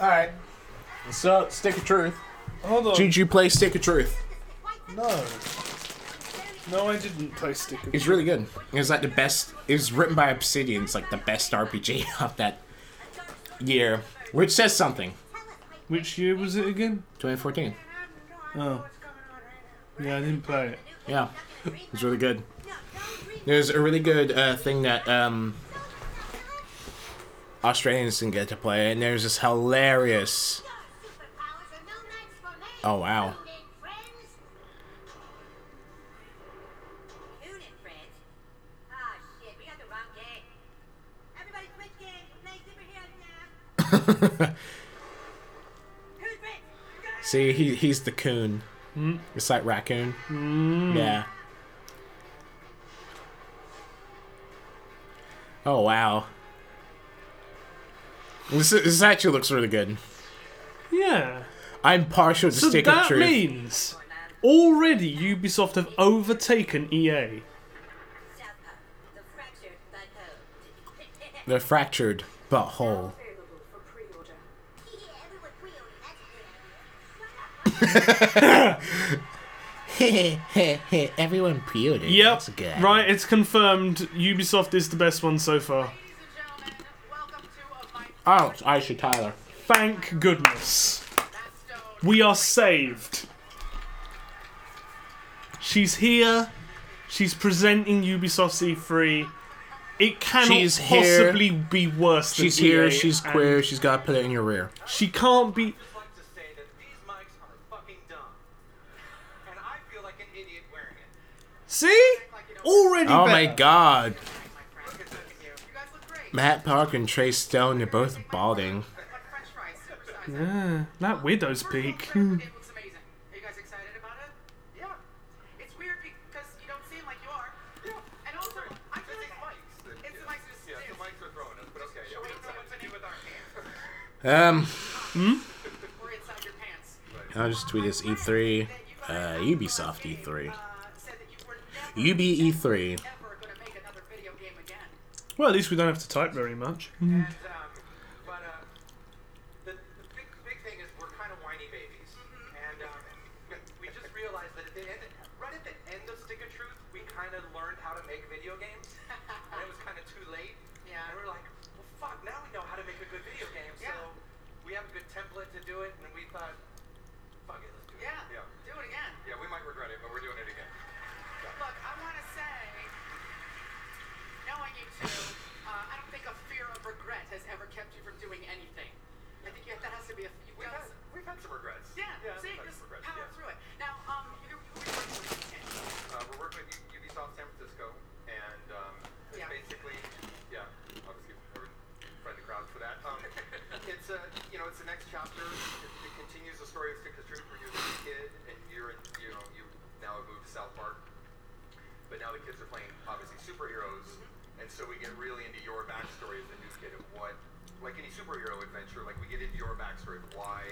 All right. So, Stick of Truth. Hold on. Did you play Stick of Truth? No. No, I didn't play Stick of Truth. It's really good. It was like the best. It was written by Obsidian. It's like the best RPG of that year, which says something. Which year was it again? 2014. Oh. Yeah, I didn't play it. Yeah, it was really good. There's a really good uh, thing that um, Australians didn't get to play, and there's this hilarious. Oh wow! See, he he's the coon. Hmm. It's like raccoon. Hmm. Yeah. Oh wow. This, this actually looks really good. Yeah. I'm partial to So Stick of that Truth. means already Ubisoft have overtaken EA. The fractured butthole. Everyone pre-ordered. Yep. That's good. Right, it's confirmed. Ubisoft is the best one so far. Oh, it's Aisha Tyler. Thank goodness. We are saved. She's here. She's presenting Ubisoft E3. It cannot She's here. possibly be worse than She's here. She's queer. She's got to put it in your rear. She can't be. like to say that these mics are fucking dumb. And I feel like an idiot wearing it. See? Already Oh better. my God! Look at this. You guys look great. Matt Park and Trey Stone, they're both balding. Like french fries, supersized. Yeah, that widow's peak. It looks amazing. Are you guys excited about it? Yeah. It's weird because you don't seem like you are. And also, I feel like it's the mics that Yeah, the mics are throwing us, but okay. Yeah, we we don't know what to do with our Um, hands. We're inside your pants. I'll just tweet this E3. Uh, Ubisoft E3. Uh, said that you were UB never, E3. ever going to make another video game again. Well, at least we don't have to type very much. Mm. And, uh, um, but, uh, the, the big, big thing is we're kind of whiny babies. And, um, we just realized that at the end, right at the end of Stick of Truth, we kind of learned how to make video games. and it was kind of too late. Yeah. And we were like, well, fuck, now we know how to make a good video game. So Yeah. we have a good template to do it, and we thought, fuck it, let's do it. Yeah. Yeah. Do it again. Yeah, we might regret it, but we're doing it again. Look, I want to say, knowing you two, uh, I don't think a fear of regret has ever kept you from doing anything. I think you, that has to be a. You've We've done had, s- we've had some regrets. yeah, see, we've had just some regrets, power yeah. through it. Now, um, you, you were working with this game. Uh, we're working with U- Ubisoft San Francisco, and um, it's Yeah. basically, yeah, obviously we're friend of crowd for that. Um, it's a, you know, it's the next chapter. It, it continues the story of Stick of Truth where you're the kid, and you're, in, you know, you now have moved to South Park, but now the kids are playing obviously superheroes, mm-hmm. and so we get really into your backstory as a new kid and what, like any superhero adventure, like we get into your backstory of why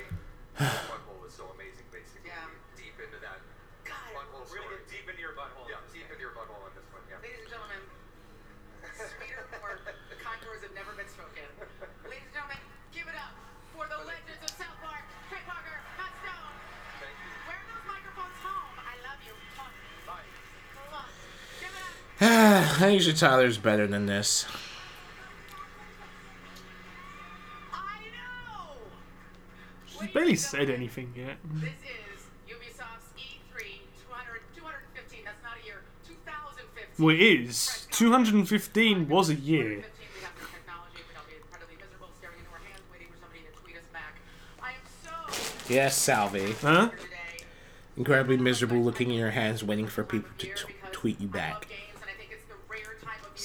Butthole is so amazing, basically. Yeah. We get deep into that God, butthole really story. get deep into your butthole. Yeah, deep into your butthole on this one. Yeah. Ladies and gentlemen, sweeter or contours have never been spoken. Ladies and gentlemen, give it up for the legends of South Park, Trey Parker, Matt Stone. Thank you. Wear those microphones home. I love you. Bye. Mwah. Give it up. Aisha Tyler's better than this. I know. She's barely said anything yet. This is Ubisoft's E3 200, 215. That's not a year. 2015. Well, it is. 215 was a year. 2015, we have the technology. We don't be incredibly miserable, staring into our hands, waiting for somebody to tweet us back. I am so Yes, Salvi. Huh? Incredibly miserable looking in your hands, waiting for people to t- tweet you back.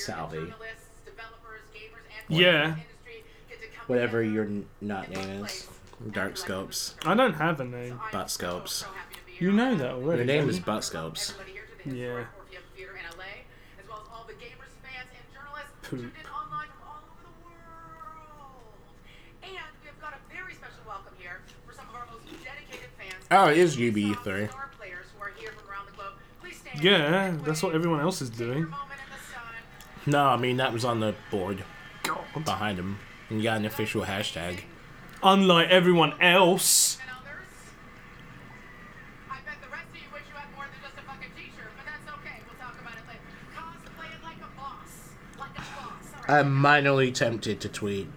Salvi. journalists, developers, gamers, and Yeah. the industry get to come Whatever your n- not name is. place. Dark Scopes. I don't have a name. I am Butt scopes. so happy to be You know that already. Your name is you? Butt Scopes. Everybody here to the Yeah. historic Orpheum Theater in LA, as well as all the gamers, fans, and journalists Poop. tuned in online from all over the world. And we've got a very special welcome here for some of our most dedicated fans. Oh, it is Ubisoft UB3. star players who are here from around the globe. Please stand Yeah, that's what everyone else is doing. moment in the sun. No, I mean that was on the board God. behind him. And you got an official hashtag. unlike everyone else. I bet the rest of you wish you had more than just a fucking t-shirt, but that's okay. We'll talk about it later. Cosplay it like a boss. Like a boss. All right. I'm minorly tempted to tweet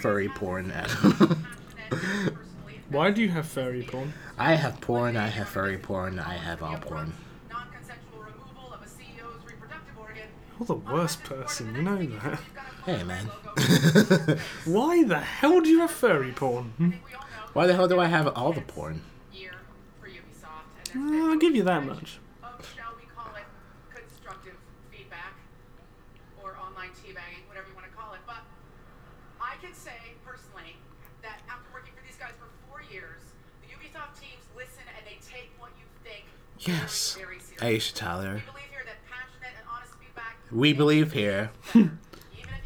furry porn at passionate, personally, Why do you have furry porn? I have porn, I have furry porn, I have all porn. You're the worst person, you know that. Hey, man. Why the hell do you have furry porn? Hmm? We all Why the hell do I have all the porn? year for Ubisoft, and there's Uh, I'll give you that much. shall we call it, constructive feedback or online teabagging, whatever you want to call it. But I can say personally that after working for these guys for four years, the Ubisoft teams listen and they take what you think Yes. very, very. Aisha Tyler. We believe here that passionate and honest feedback. We believe here. You're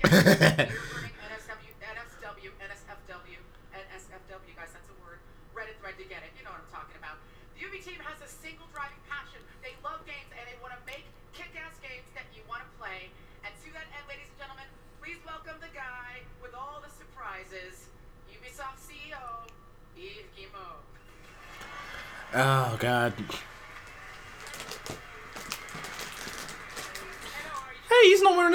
recording NSW, NSW, NSFW, NSFW, guys, that's a word. Reddit thread to get it. You know what I'm talking about. The UB team has a single driving passion. They love games and they want to make kick-ass games that you want to play. And to that end, ladies and gentlemen, please welcome the guy with all the surprises, Ubisoft CEO, Yves Guillemot. Oh god. Awesome. not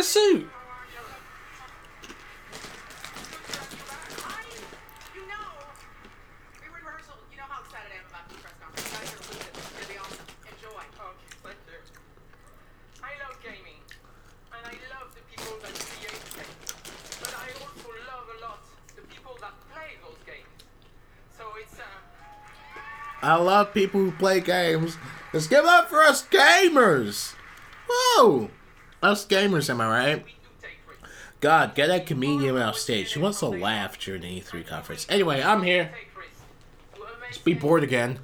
love a uh, I love people who play games. Let's give up for us gamers. Whoa. Us gamers, am I right? God, get that comedian off stage. She wants to laugh during the E3 conference. Anyway, I'm here. Amaze Be bored again.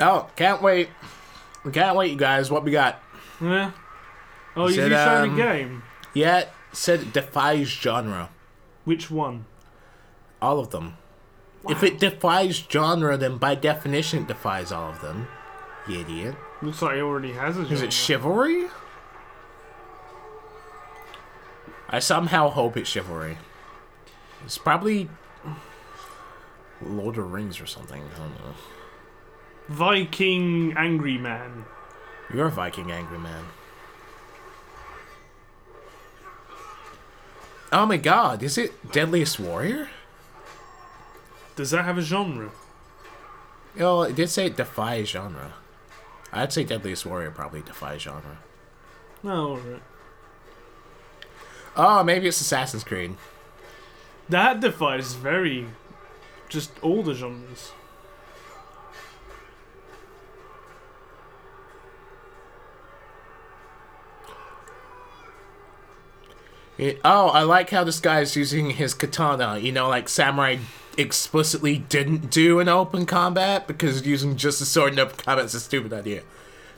Oh, can't wait. We can't wait, you guys. What we got? Yeah. Oh, you Said, you showing um, a game? Yeah, said it defies genre. Which one? All of them. If it defies genre, then by definition it defies all of them. You idiot. Looks like he already has a Is it chivalry? I somehow hope it's chivalry. It's probably Lord of Rings or something. I don't know. Viking Angry Man. You're a Viking angry man. Oh my god, is it Deadliest Warrior? Does that have a genre? Oh, it did say it defies genre. I'd say Deadliest Warrior probably defies genre. No, alright. Oh, maybe it's Assassin's Creed. That defies very. just all the genres. It- oh, I like how this guy is using his katana. You know, like Samurai explicitly didn't do in open combat because using just a sword in open combat is a stupid idea.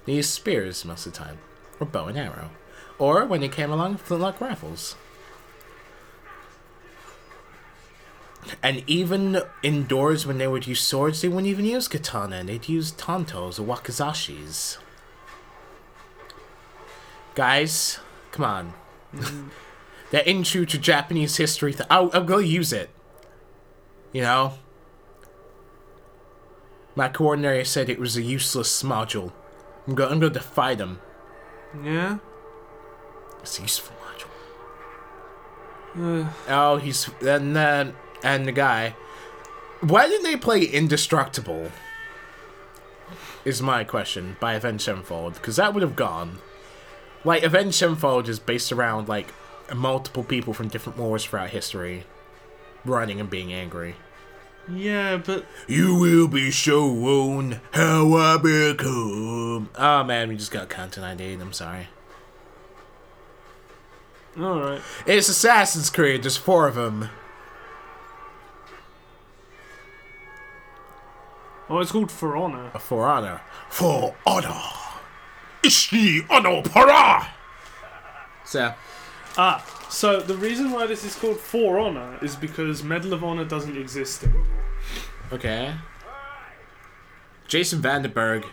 They use spears most of the time, or bow and arrow, or when they came along, flintlock rifles. And even indoors, when they would use swords, they wouldn't even use katana. They'd use tantos or wakizashis. Guys, come on. Mm-hmm. That ain't true to Japanese history. Th- I'll, I'll go use it. You know? My coordinator said it was a useless module. I'm, go- I'm going to defy them. Yeah? It's a useful module. oh, he's. And then. And the guy. Why didn't they play Indestructible? Is my question by Avenged Sevenfold. Because that would have gone. Like, Avenged Sevenfold is based around, like, multiple people from different wars throughout history running and being angry. Yeah, but. You will be shown how I become. Oh man, we just got content ID. I'm sorry. Alright. It's Assassin's Creed. There's four of them. Oh, it's called For Honor. For honor. For honor. Ishi honor para. So, Ah, so the reason why this is called For Honor is because Medal of Honor doesn't exist anymore. Okay. Jason VandenBerghe.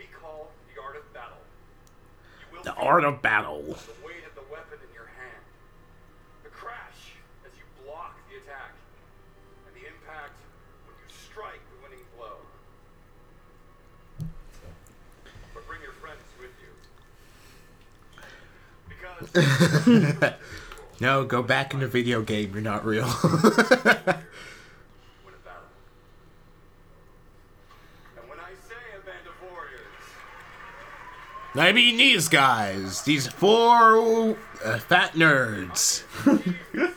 We call the art of battle. You will the art of battle. You will The feel art of battle. the weight of the weapon in your hand. The crash as you block the attack. And the impact when you strike the winning blow. But bring your friends with you. Because No, go back in the video game. You're not real. win a battle. And when I say a band of warriors, I mean these guys. These four uh, fat nerds. of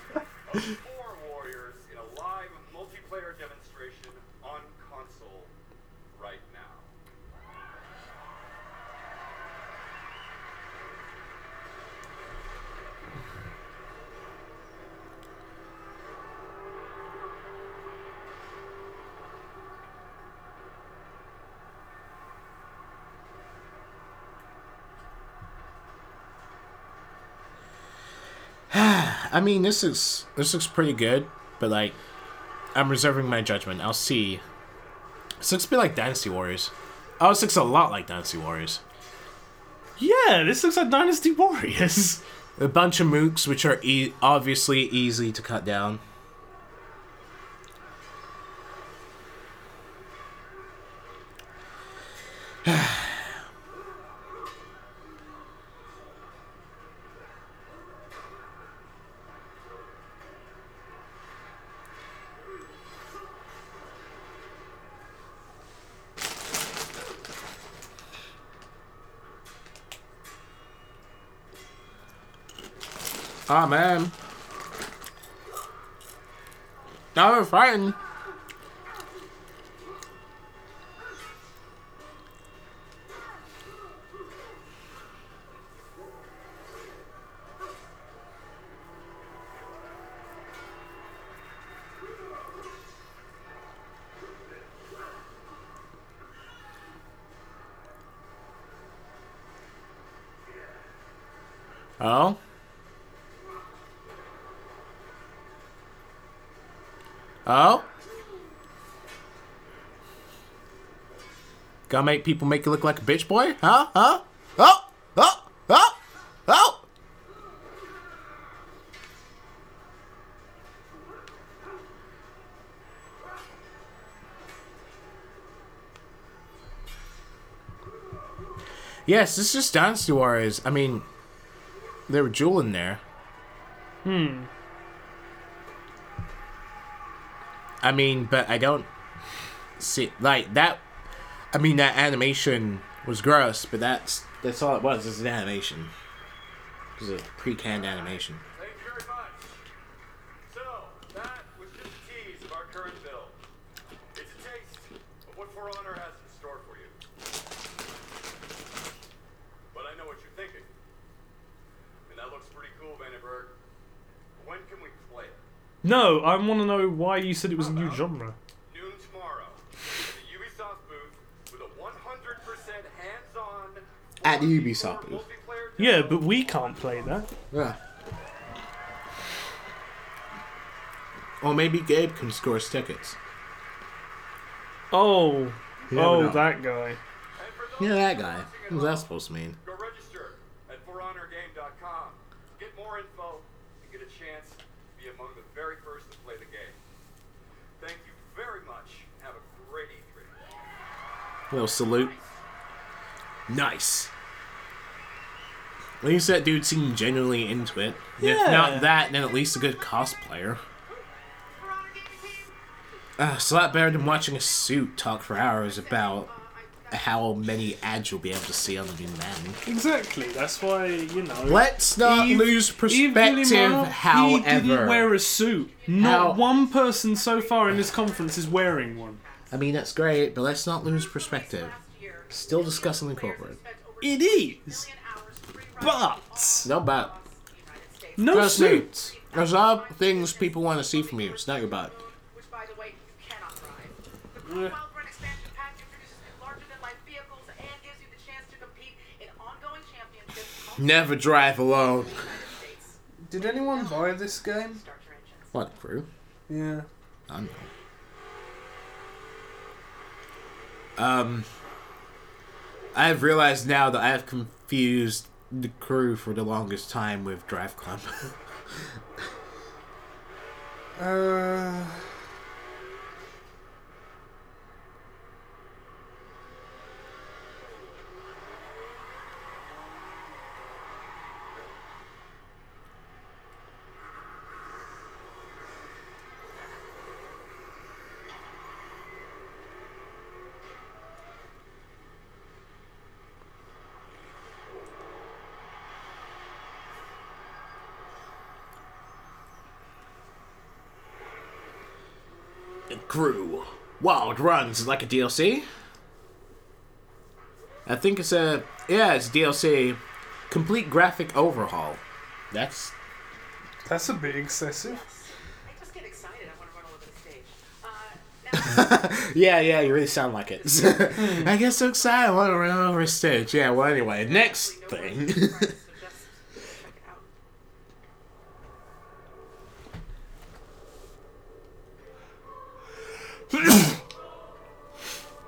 four warriors in a live multiplayer demonstration on console right now. I mean, this is this looks pretty good, but like, I'm reserving my judgment. I'll see. This looks a bit like Dynasty Warriors. Oh, this looks a lot like Dynasty Warriors. Yeah, this looks like Dynasty Warriors. A bunch of mooks, which are e- obviously easy to cut down. Ah man. Now we're fighting. Gonna make people make you look like a bitch boy? Huh? Huh? Oh! Oh! Oh! Oh! Yes, this is Dynasty Warriors. I mean, they were Jewel in there. Hmm. I mean, but I don't see like that. I mean, that animation was gross, but that's that's all it was. It's an animation. It was a pre-canned animation. Thank you very much. So, that was just a tease of our current build. It's a taste of what For Honor has in store for you. But I know what you're thinking. I mean, that looks pretty cool, VandenBerghe. When can we play it? No, I want to know why you said it was a new genre. Noon tomorrow. At the Ubisoft booth with a 100% hands-on... At the 4v4 Ubisoft booth. multiplayer Yeah, but we can't play that. Yeah. Or maybe Gabe can score us tickets. Oh, You never oh, know. that guy. And for those Yeah, that guy. at What's that supposed to mean? Go register at forhonorgame.com. Get more info and get a chance to be among the very first to play the game. Thank you very much. Have a great E3. little salute. Nice. At least that dude seemed genuinely into it. If Yeah. not that, then at least a good cosplayer. For Honor Gaming Team, Uh, it's a lot better than watching a suit talk for hours about how many ads you'll be able to see on the new man. Exactly. That's why you know. Let's not Eve- lose Yves perspective, Guillemot, He didn't wear a suit. Not How- one person so far in this conference is wearing one. I mean, that's great, but let's not lose perspective. Still discussing the corporate. It is, but No butt. no Trust me. suits. There's a lot of things people want to see from you. It's not your butt. Which, by the way, you cannot drive. The Crew Wild Run expansion pack introduces new larger-than-life vehicles and gives you the chance to compete in ongoing championships. Never drive alone. Did anyone buy this game? Start your engines. What, crew? Yeah. I don't know. Um, I've realized now that I have confused the crew for the longest time with Drive Club. Uh. crew. Wild Runs is like a DLC. I think it's a yeah, it's DLC. Complete graphic overhaul. That's That's a bit excessive. I just get excited. I run over the stage. Uh, yeah, yeah. You really sound like it. I get so excited. I want to run over the stage. Yeah. Well, anyway, next thing.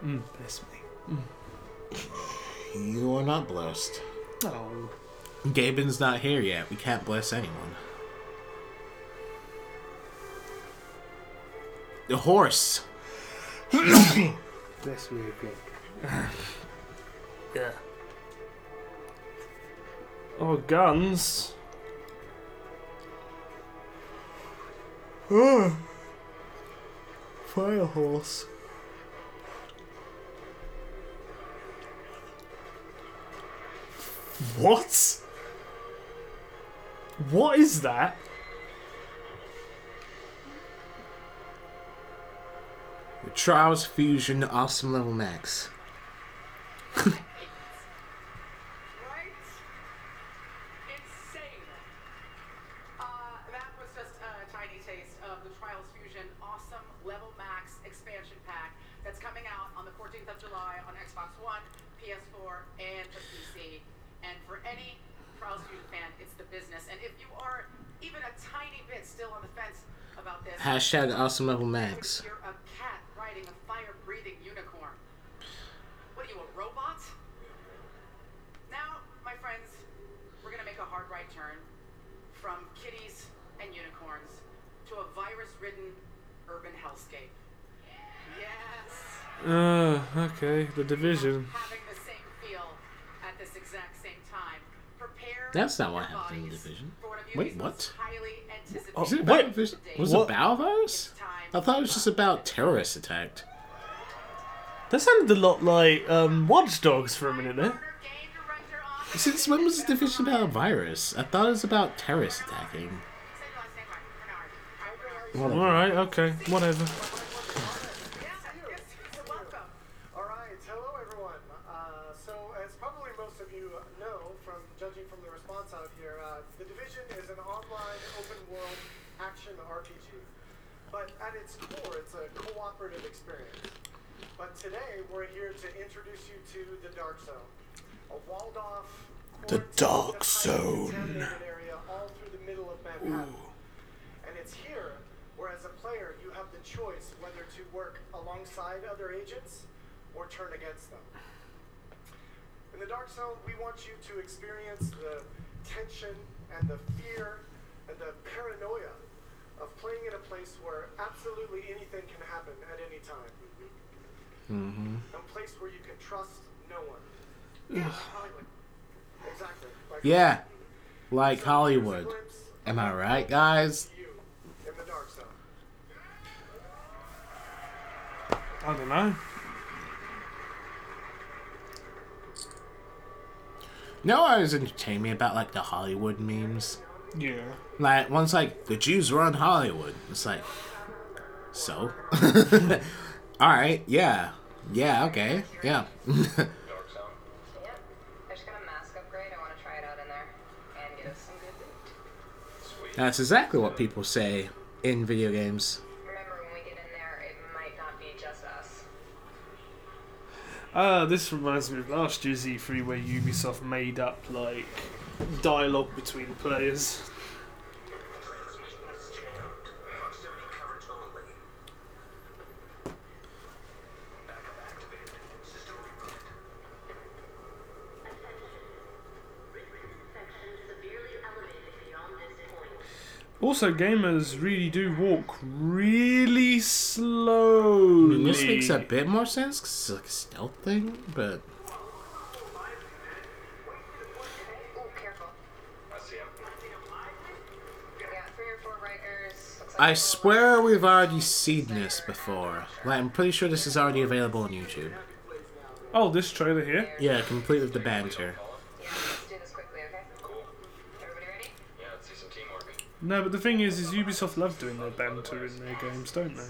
So just check it out. Bless me. Mm. you are not blessed. Oh. Gaben's not here yet. We can't bless anyone. The horse. Bless me again. yeah. Oh, guns. Ah. Fire horse. What? What is that? Trials Fusion Awesome Level Max. Right? Insane. Uh, that was just a tiny taste of the Trials Fusion Awesome Level Max expansion pack that's coming out on the 14th of July on Xbox One, PS4, and the PC. And for any Trials Fusion fan, it's the business. And if you are even a tiny bit still on the fence about this, Hashtag Awesome Level Max. you're a cat riding a fire-breathing unicorn. What are you, a robot? Now, my friends, we're gonna make a hard right turn from kitties and unicorns to a virus-ridden urban hellscape. Yes, Uh, okay, the division. having Uh, the same feel at this exact same time. Prepare That's not what happened in the division. for one of Wait, what? Highly anticipated Oh, Was it What? about, was Was it What? about virus? I thought it was just about terrorist attacked. That sounded a lot like um, Watch Dogs for a minute there. Game director on Since when was the division about a virus? I thought it was about terrorists attacking. Say your last name right, Bernard. All right, okay, whatever. Yes, yes, you're welcome. All right, hello everyone. Uh, so, as probably most of you know from judging from the response out here, uh, The Division is an online open world action RPG. But at its core, it's a cooperative experience. But today, we're here to introduce you to the Dark Zone, a walled off, The Dark Zone. area all through the middle of Manhattan. And it's here where, as a player, you have the choice whether to work alongside other agents or turn against them. In the Dark Zone, we want you to experience the tension and the fear and the paranoia of playing in a place where absolutely anything can happen at any time. Mm-hmm. A place where you can trust no one. yeah, Hollywood. Exactly. Like yeah, like so Hollywood. Am I right, guys? I don't know. You know entertaining me about like the Hollywood memes? Yeah. Like once, like the Jews run Hollywood. It's like, so, all right, yeah, yeah, okay, yeah. That's exactly what people say in video games. Ah, uh, this reminds me of last year's E3 where Ubisoft made up like dialogue between players. Also, gamers really do walk really slowly. I mean, this makes a bit more sense because it's like a stealth thing, but I swear we've already seen this before. Like, I'm pretty sure this is already available on YouTube. Oh, this trailer here? Yeah, complete with the banter. No, but the thing is, is Ubisoft love doing their banter in their games, don't they?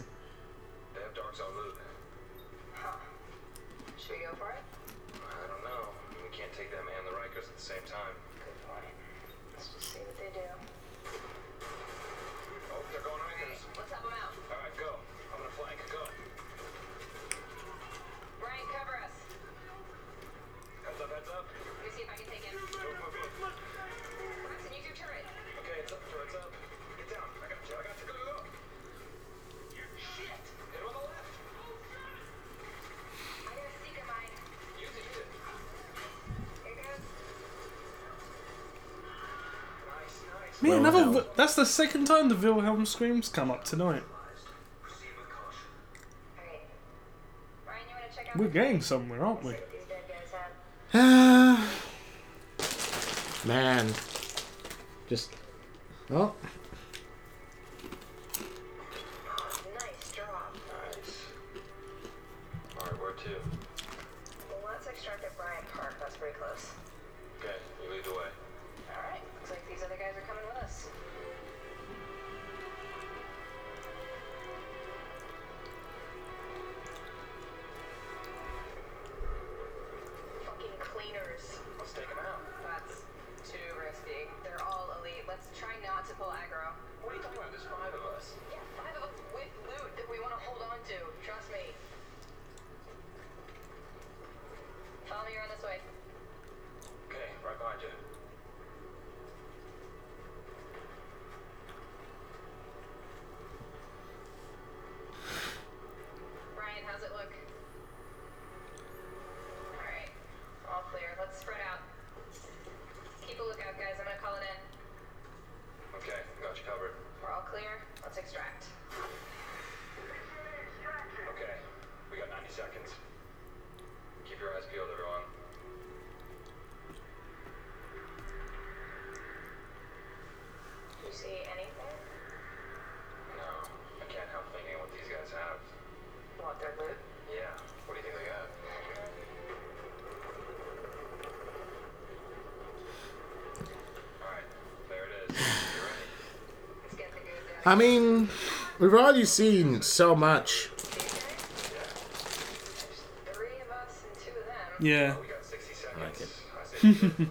Me another. That's the second time the Wilhelm screams come up tonight. We're getting somewhere, aren't we? Man, just oh, I mean, we've already seen so much. Yeah. I like it.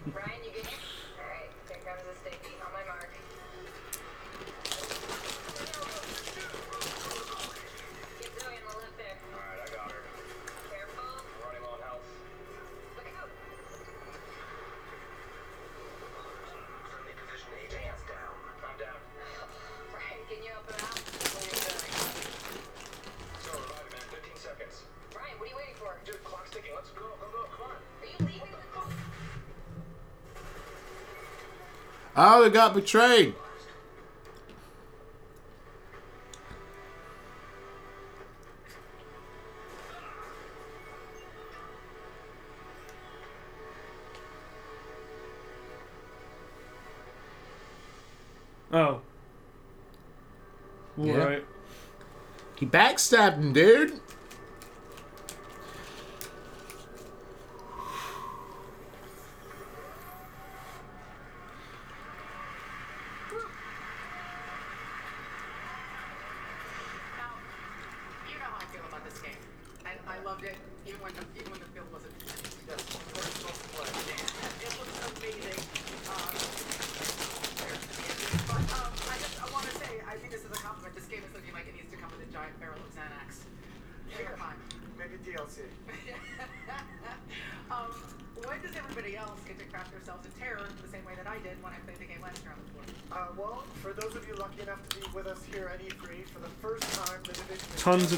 got betrayed. Oh. Yeah. Right. He backstabbed him, dude.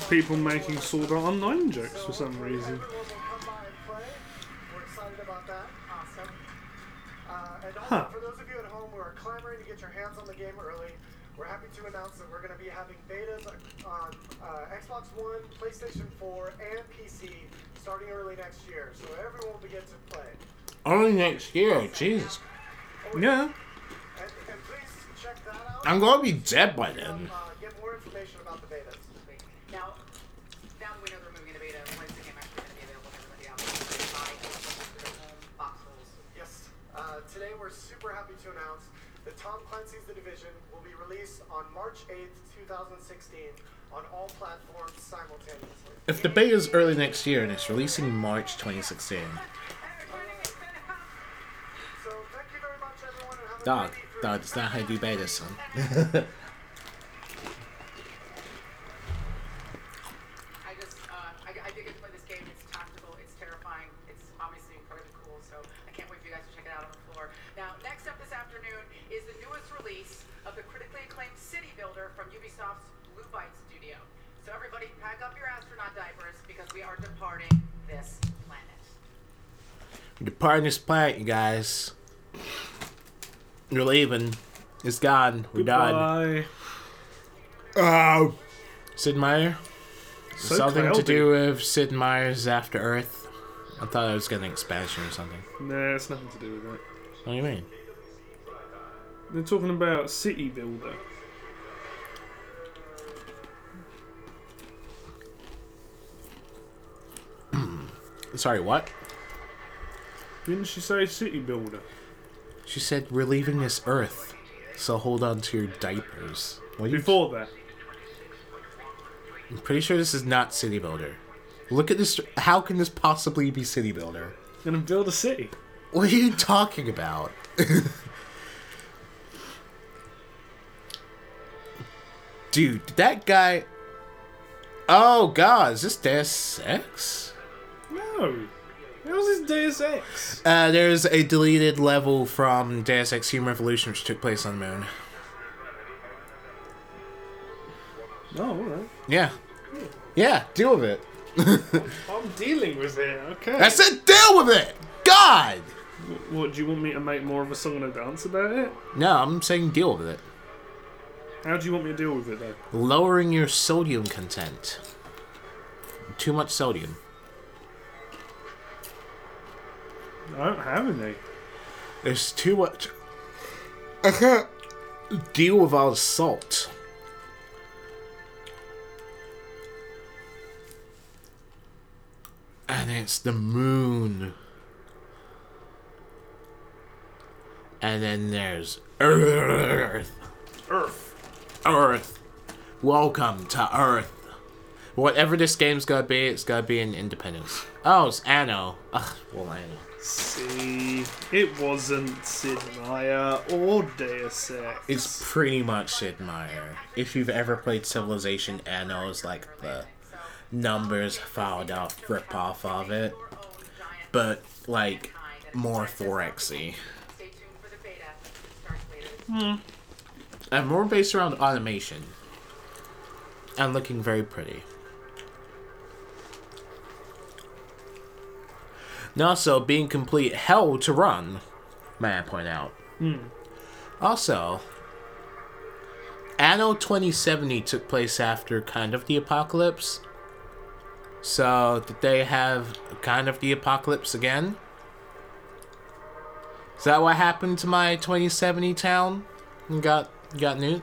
People making So Sword Art Online jokes for some reason. Everyone will come by and play. We're excited about that. Awesome. Uh, and also, Huh. for those of you at home who are clamoring to get your hands on the game early, we're happy to announce that we're going to be having betas on uh, Xbox One, PlayStation 4, and PC starting early next year. So everyone will begin to play. Only next year, Jesus. Yeah. And, and please check that out. I'm gonna be dead by then. Uh, get more information about the betas. Sweet. Now, now that we know they're moving into beta, when's the game actually going to be available to everybody else? Can they buy it for their home box holes? Yes. Uh, today we're super happy to announce that Tom Clancy's The Division will be released on March 8th, 2016 on all platforms simultaneously. If the beta's early next year and it's releasing March 2016, So thank you very much everyone and have a dog, dog, that's not how you do beta, son. Departing this planet, you guys. We're leaving. It's gone. We're done. Goodbye. Oh. Sid Meier? So something to do with Sid Meier's After Earth? I thought I was getting an expansion or something. Nah, it's nothing to do with that. What do you mean? They're talking about City Builder. Sorry, what? Didn't she say City Builder? She said we're leaving this Earth, so hold on to your diapers. What you? Before that. I'm pretty sure this is not City Builder. Look at this. How can this possibly be City Builder? Gonna build a city. What are you talking about? Dude, that guy. Oh god, is this Deus Ex? No. How was this Deus Ex? Uh, there's a deleted level from Deus Ex Human Revolution which took place on the moon. Oh, alright. Yeah. Yeah, deal with it. I'm dealing with it, okay. I said deal with it! God! What, do you want me to make more of a song and a dance about it? No, I'm saying deal with it. How do you want me to deal with it, though? Lowering your sodium content. Too much sodium. I don't have any. There's too much. I can't deal with all the salt. And it's the moon. And then there's Earth. Earth. Earth. Welcome to Earth. Whatever this game's gonna be, it's gonna be in Independence. Oh, it's Anno. Ugh, well, Anno. See, it wasn't Sid Meier or Deus Ex. It's pretty much Sid Meier. If you've ever played Civilization, Anno is like the numbers filed off rip off of it, but like more thoraxy Stay hmm. tuned for the beta. It starts later this month. and more based around automation and looking very pretty. And also being complete hell to run, may I point out. Hmm. Also, Anno 2070 took place after kind of the apocalypse. So, did they have kind of the apocalypse again? Is that what happened to my 2070 town? And got got nuked?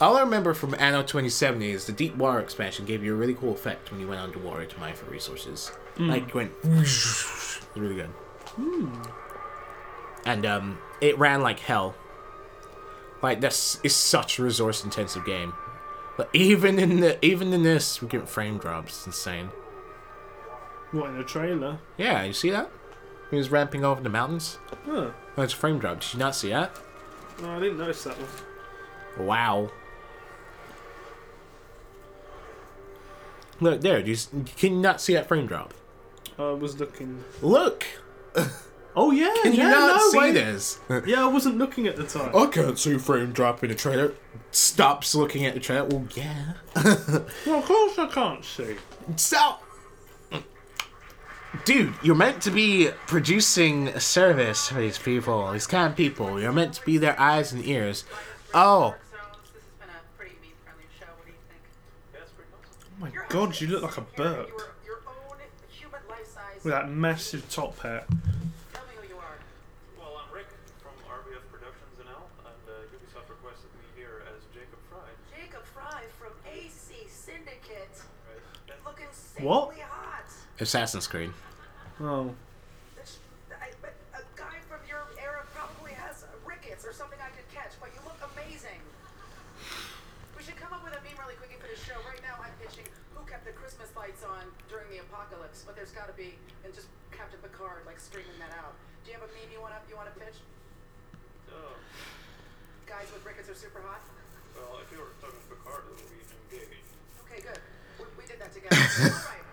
All I remember from Anno 2070 is the deep water expansion gave you a really cool effect when you went underwater to mine for resources. Like you went whoosh, really good. And um, it ran like hell. Like this is such a resource intensive game. But even in the even in this, we get frame drops. It's insane. What in the trailer? Yeah, you see that? He was ramping over the mountains. Huh. Oh, it's a frame drop. Did you not see that? No, I didn't notice that one. Wow. Look there. Do you, can you not see that frame drop? I was looking. Look. Oh yeah, Can yeah, you not no, see wait. this? Yeah, I wasn't looking at the time. I can't see frame drop in a trailer. Stops looking at the trailer. Well, yeah. Well, of course I can't see. So, dude, you're meant to be producing a service for these people, these kind of people. You're meant to be their eyes and ears. Oh, So this has been a pretty meat-friendly show. What do you think? Oh my god, you look like a bird Your, your own human life-size. with that massive top hat. Tell me who you are. Well, I'm Rick from RBF Productions and L, and uh, Ubisoft requested me here as Jacob Frye. Jacob Frye from AC Syndicate. Right? And Looking What? insanely hot. Assassin's Creed. Oh. That's- I, but a guy from your era probably has rickets or something I could catch, but you look amazing. We should come up with a meme really quickly for the show. Right now, I'm pitching who kept the Christmas lights on during the apocalypse, but there's got to be, and just Captain Picard like screaming that out. Do you have a meme you want to you want to pitch? oh, Guys with rickets are super hot. well, if you were talking Picard, it would be engaged. Okay, good. We, we did that together. All right.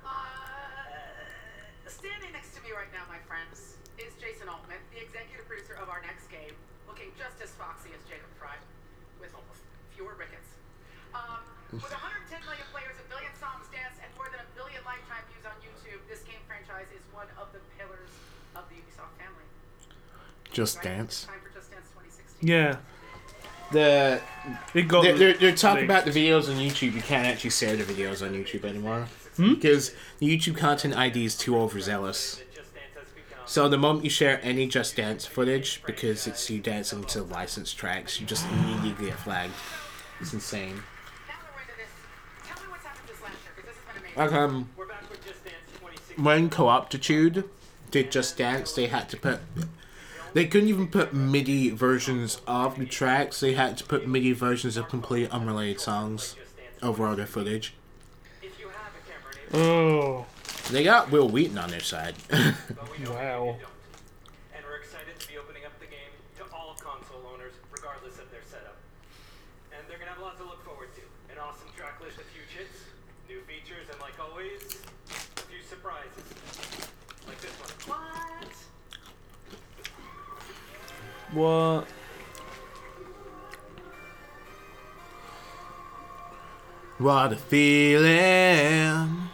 Uh, standing next to me right now, my friends, is Jason Altman, the executive producer of our next game, looking just as foxy as Jacob Frye, with almost fewer rickets. Um, with 110 million players, a billion songs danced, and more than a billion lifetime views on YouTube, this game franchise is one of the pillars of the Ubisoft family. Just Right? Dance. Time for Just Dance 2016. Yeah. The It got. they're, they're, they're talking about the videos on YouTube. You can't actually share the videos on YouTube anymore because the YouTube content ID is too overzealous. It just Dance has become So the moment you share any Just Dance footage, because it's you dancing to licensed tracks, you just immediately get flagged. It's insane. Now that we're into this, tell me what's happened this last year, because this has been amazing. Like um, We're back with Just Dance 2016. when Cooptitude did Just Dance, they had to put. They couldn't even put MIDI versions of the tracks. They had to put MIDI versions of complete unrelated songs over all their footage. If you have a camera enabled, Oh. They got Wil Wheaton on their side. but we know Wow. you don't. And we're excited to be opening up the game to all console owners, regardless of their setup. And they're gonna have lots to look forward to. An awesome track list of huge hits, new features, and like always, a few surprises. Like this one. What? What? what a feeling.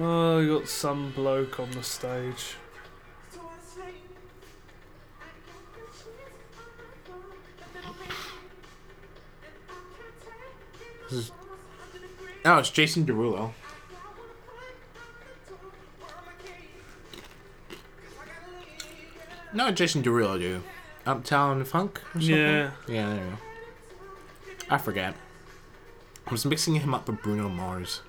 Oh, you got some bloke on the stage. Oh, it's Jason Derulo. No, Jason Derulo, dude. Uptown Funk or something? Yeah. Yeah, there you go. I forget. I was mixing him up with Bruno Mars.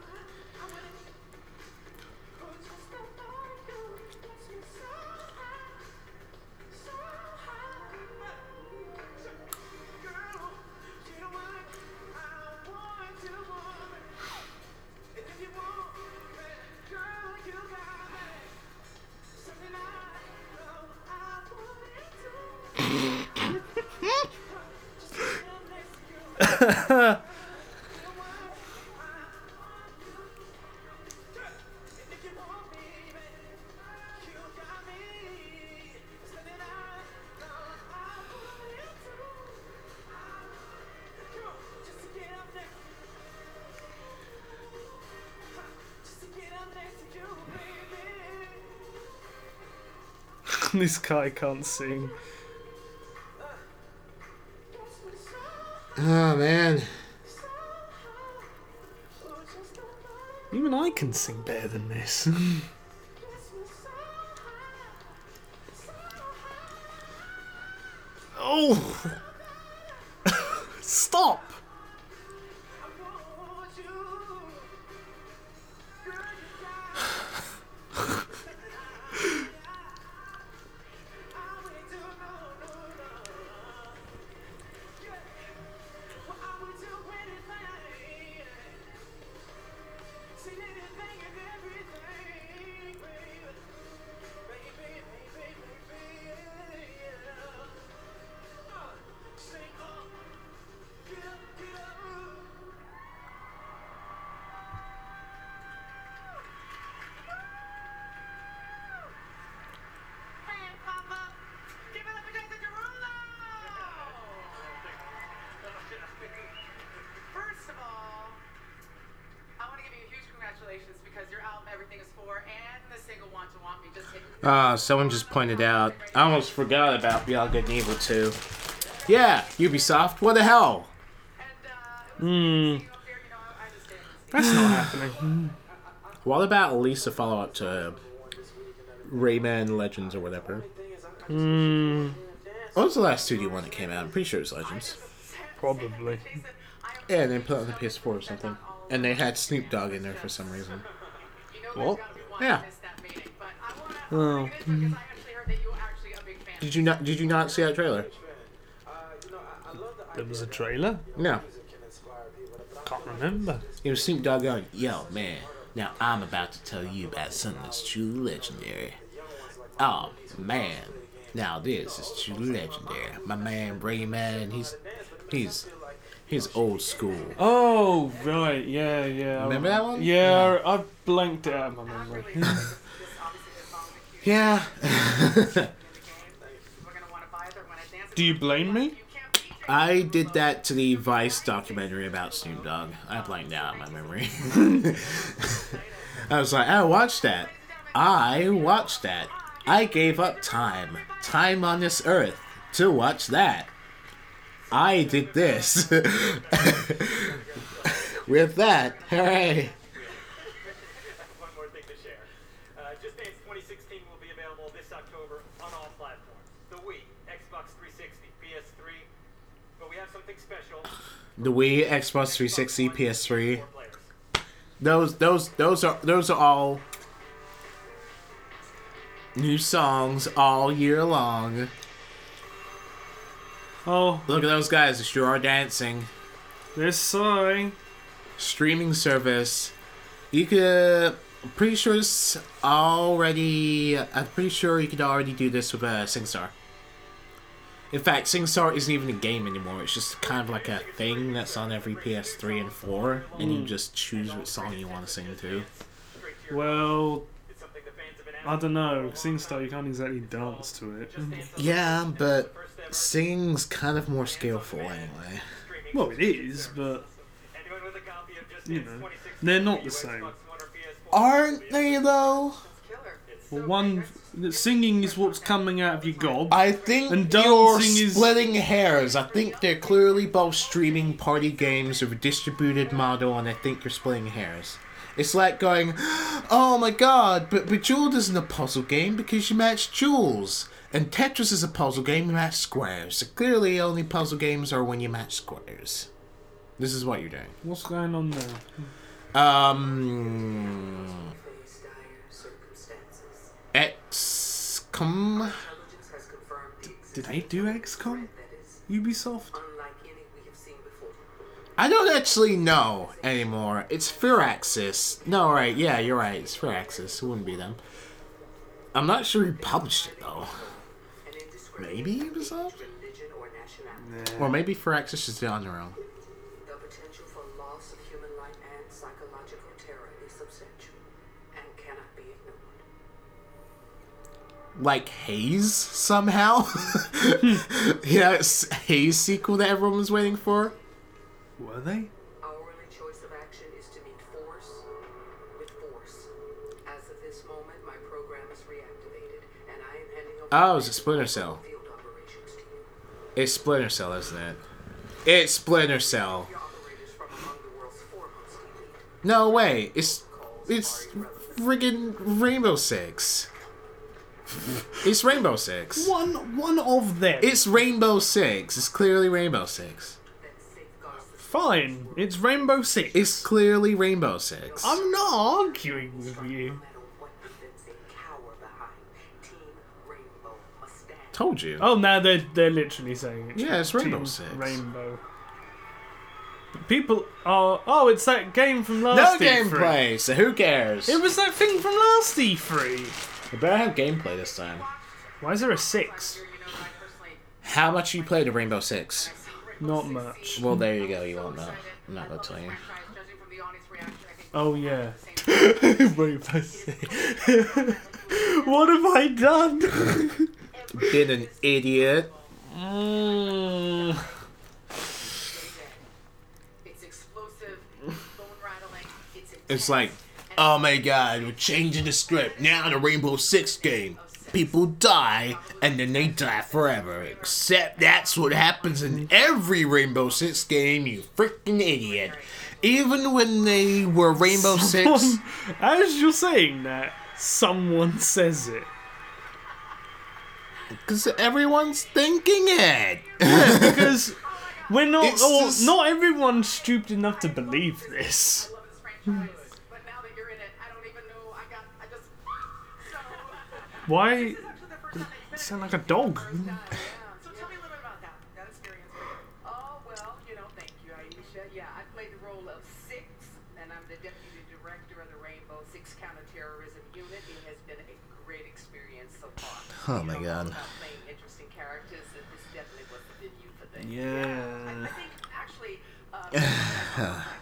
this guy can't sing. Oh, man. Even I can sing better than this. someone just pointed out. I almost forgot about Beyond Good and Evil 2. Yeah, Ubisoft. What the hell? And uh, it was Hmm. you up there, you know, I I understand. That's not happening. What about at least a follow up to Rayman Legends or whatever? Hmm. What was the last 2D one that came out? I'm pretty sure it was Legends. Probably. Yeah, and they put it on the PS4 or something. And they had Snoop Dogg in there for some reason. You know there's What? gotta be one Yeah. Oh. bring it into it because I actually heard that you were actually a big fan. Did you not? Did you not see that trailer? There was a trailer? No. Can't remember. It was Snoop Dogg going, "Yo, man, now I'm about to tell you about something that's truly legendary. Oh man, now this is truly legendary. My man Rayman, he's he's he's old school. Oh, right. Yeah, yeah. Remember that one? Yeah, I blanked it out of my memory. Yeah. We're gonna wanna buy it or when I dance Do you blame me? you can't beat it. I did that to the Vice documentary about Snoop Dogg. I blanked out my memory. I was like, I watched that. I watched that. I gave up time, time on this earth, to watch that. I did this. With that, hooray. One more thing to share. Uh, Just Dance 2016 will be available this October on all platforms. The Wii, Xbox 360, PS3. But we have something special. The Wii, Xbox 360, PS3. Those, those, those are those are all new songs all year long. oh, Look at those guys, they sure are dancing. this song. Streaming service. You could. I'm pretty sure it's already. I'm pretty sure you could already do this with uh, SingStar. In fact, SingStar isn't even a game anymore. It's just kind of like a thing that's on every PS3 and 4, and you hmm. just choose what song you want to sing to. Straight to your Well, It's something the fans have been I don't know. SingStar, you can't exactly dance to it. Yeah, but first ever singing's kind of more skillful anyway. Well, it is, but Anyone with a copy of Just You know, they're not the same. One or PS4 Aren't they though? Well, one singing is what's coming out of your gob. I think And you're is- splitting hairs. I think they're clearly both streaming party games of a distributed model, and I think you're splitting hairs. It's like going, oh my god, but Bejeweled isn't a puzzle game because you match jewels. And Tetris is a puzzle game, you match squares. So clearly, only puzzle games are when you match squares. This is what you're doing. What's going on there? Um. XCOM. Did they do XCOM? Ubisoft? I don't actually know anymore. It's Firaxis. No, right, yeah, you're right. It's Firaxis. It wouldn't be them. I'm not sure who published it, though. Maybe Ubisoft? nationality. Or maybe Firaxis is on their own. The potential for loss of human life and psychological terror is substantial and cannot be ignored. Like Haze, somehow? yeah, it's Haze sequel that everyone was waiting for. Were they? Our only choice of action is to meet force with force. As of this moment, my program is reactivated, and I am handing over Oh, it's a Splinter Cell. field operations to you. It's Splinter Cell, isn't it? It's Splinter Cell. Your operators from among the world's foremost elite. No way. It's it's friggin' Rainbow Six. It's Rainbow Six. One one of them. It's Rainbow Six. It's clearly Rainbow Six. that safeguards the fine. It's Rainbow Six. It's clearly Rainbow Six. I'm not arguing with you. no matter what defense they behind. Team Rainbow. Told you. Oh, now they're they're literally saying it. Yeah, it's Rainbow Team Six. Rainbow. But people are. Oh, it's that game from no last E3. gameplay, so who cares? It was that thing from last E3. We better have gameplay this time. Why is there a six? You know that I personally How much you played of Rainbow Six? Not much. Well, there you go. You won't know. I'm not gonna tell you. franchise, judging from the audience reaction, I think Oh yeah. Rainbow Six. what have I done? Been an idiot. Mm. It's explosive, bone rattling. It's It's like oh my god, we're changing the script. Now the Rainbow Six game. People die and then they die forever. Except that's what happens in every Rainbow Six game, you freaking idiot. Even when they were Rainbow Six. As you're saying that, someone says it. Because everyone's thinking it. Because we're not, or just- not everyone's stupid enough to believe this. Bit sound like that experience. Oh, well, you know, thank you, Aisha. Yeah, I played the role of Six, and I'm the deputy director of the Rainbow Six Counterterrorism Unit. It has been a great experience so far. Oh, You my know, God. About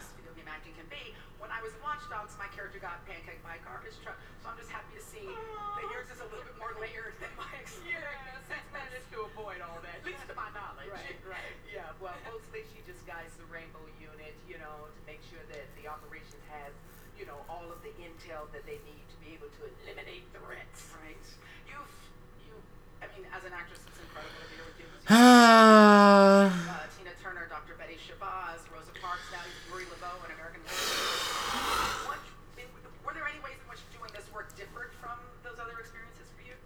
uh, Tina Turner, Dr. Betty Shabazz, Rosa Parks, now Marie Laveau, and American What, were there any ways in which doing this work differed from those other experiences for you?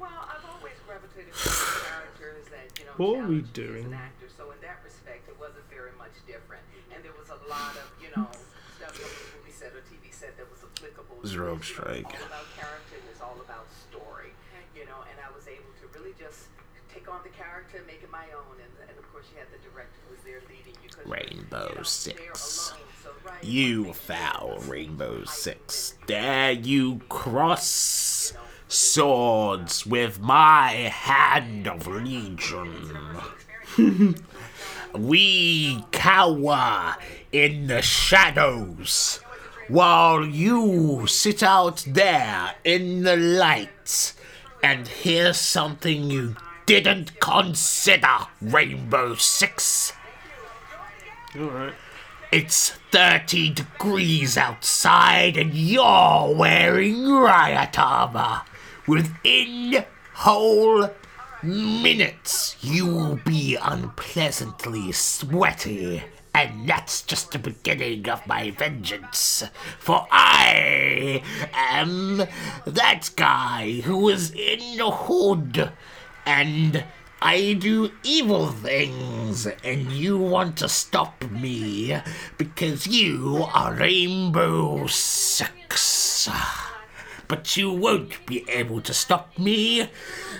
Well, I've always gravitated towards characters that, you know, What are we challenge as doing? an actor. So in that respect, it wasn't very much different. And there was a lot of, you know, stuff on the movie set or TV set that was applicable. to Zero this, you know, strike. All about character and it's all about story. You know, and I was able to really just take on the character, make it my own. And, and of course, you had the director who was there leading you. 'cause you're, Rainbow Six. You foul Rainbow Six. Dare you cross swords with my hand of legion. we cower in the shadows while you sit out there in the light and hear something you didn't consider, Rainbow Six. Alright. It's 30 degrees outside and you're wearing riot armor. Within whole minutes, you'll be unpleasantly sweaty. And that's just the beginning of my vengeance. For I am that guy who was in the hood. And I do evil things, and you want to stop me because you are Rainbow Six. But you won't be able to stop me,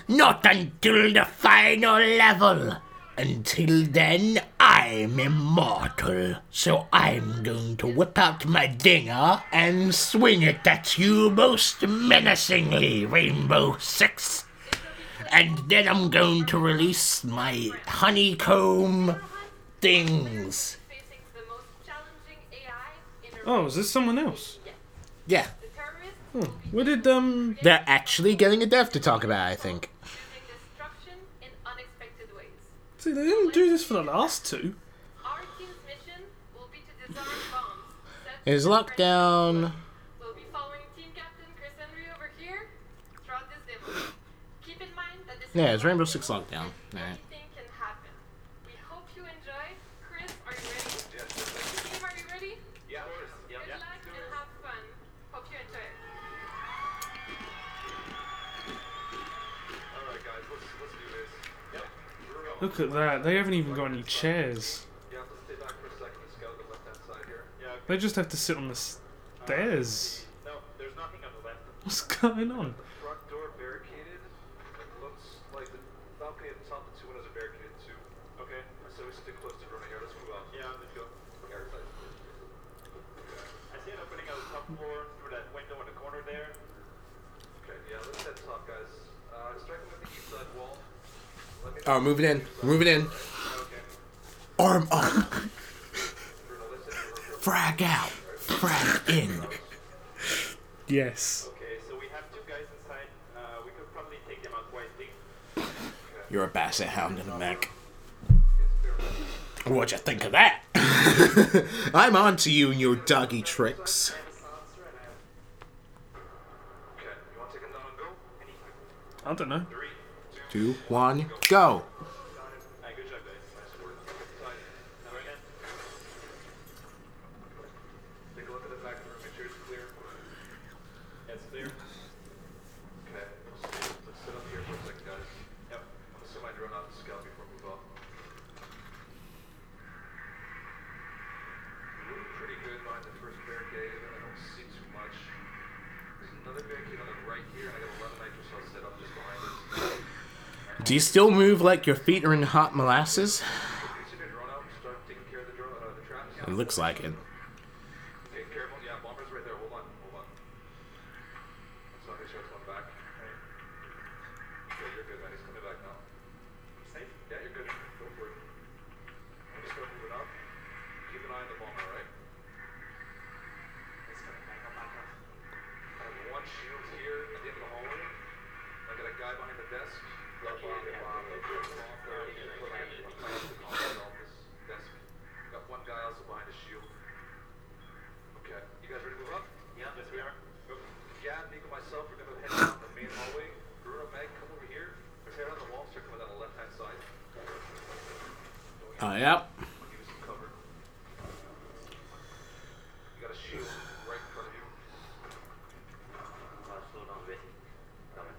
not until the final level. Until then, I'm immortal. So I'm going to whip out my dinger and swing it at you most menacingly, Rainbow Six. And then I'm going to release my honeycomb things. facing the most challenging AI in a Oh, is this someone else? Yeah. Oh, where did um? They're actually getting a death to talk about, I think. using destruction in unexpected ways. See, they didn't do this for the last two. Our team's let's, let's do this. Yep. We're going. Look at that. They haven't even got any chairs. Yeah, let's stay back for a second and scout the left hand side here. Yeah. They just have to sit on the stairs. No, there's nothing on the left. What's going on? Oh, moving in. Moving in. Arm up. Frag out. Frag in. Yes. Okay, so we have two guys inside. We could probably take them out quietly. You're a basset hound in a mech. What'd you think of that? I'm on to you and your doggy tricks. I don't know. Two, one, go. Right here and I got 11 nitro cells set up just behind. Do you still move like your feet are in hot molasses? You send your drone out and start taking care of the drone, uh. It looks like it. Okay, careful. Yeah, bomber's right there. Hold on, hold on. Let's not make sure it's going back. Okay. Okay, you're good, man. He's coming back now. Safe? Yeah, you're good. Go for it. I'm gonna start moving up. Keep an eye on the bomber, alright? It's coming back up, back up. I have one shield here at the end of the hallway. I got a guy behind the desk. Got a bomb, got a bomb. Desk. Got one guy also behind the shield. Okay, you guys ready to move up? Yeah, yes we are. Go. Gab, Nico, myself, we're gonna head down the main hallway. Bruno, Meg, come over here. Let's head on the wall, start coming down the left-hand side. Oh, yep. I'll give you some cover. You got a shield right in front of you. Uh, slow down a bit. Coming.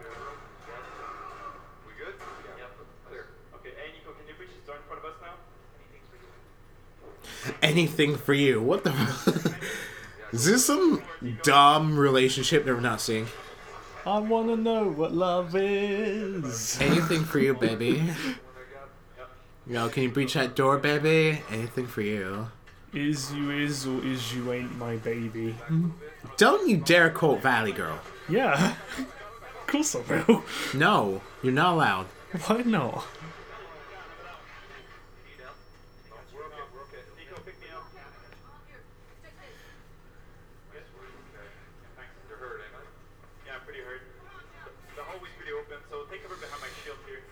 Clear the room? We good? Yep. Clear. Okay, hey Nico, can you reach this door in front of us now? Anything for you. What the? Is this some dumb relationship that we're not seeing? I wanna know what love is. Anything for you, baby. Yo, can you breach that door, baby? Anything for you. Is you is or is you ain't my baby? Don't you dare quote Valley Girl. Yeah. of course I will. No, you're not allowed. Why not? We're okay, we're okay. Nico, pick me up. Yes, we're okay. Thanks. You're hurt, eh, man? Yeah, I'm pretty hurt. The, the hallway's pretty open, so take cover behind my shield here.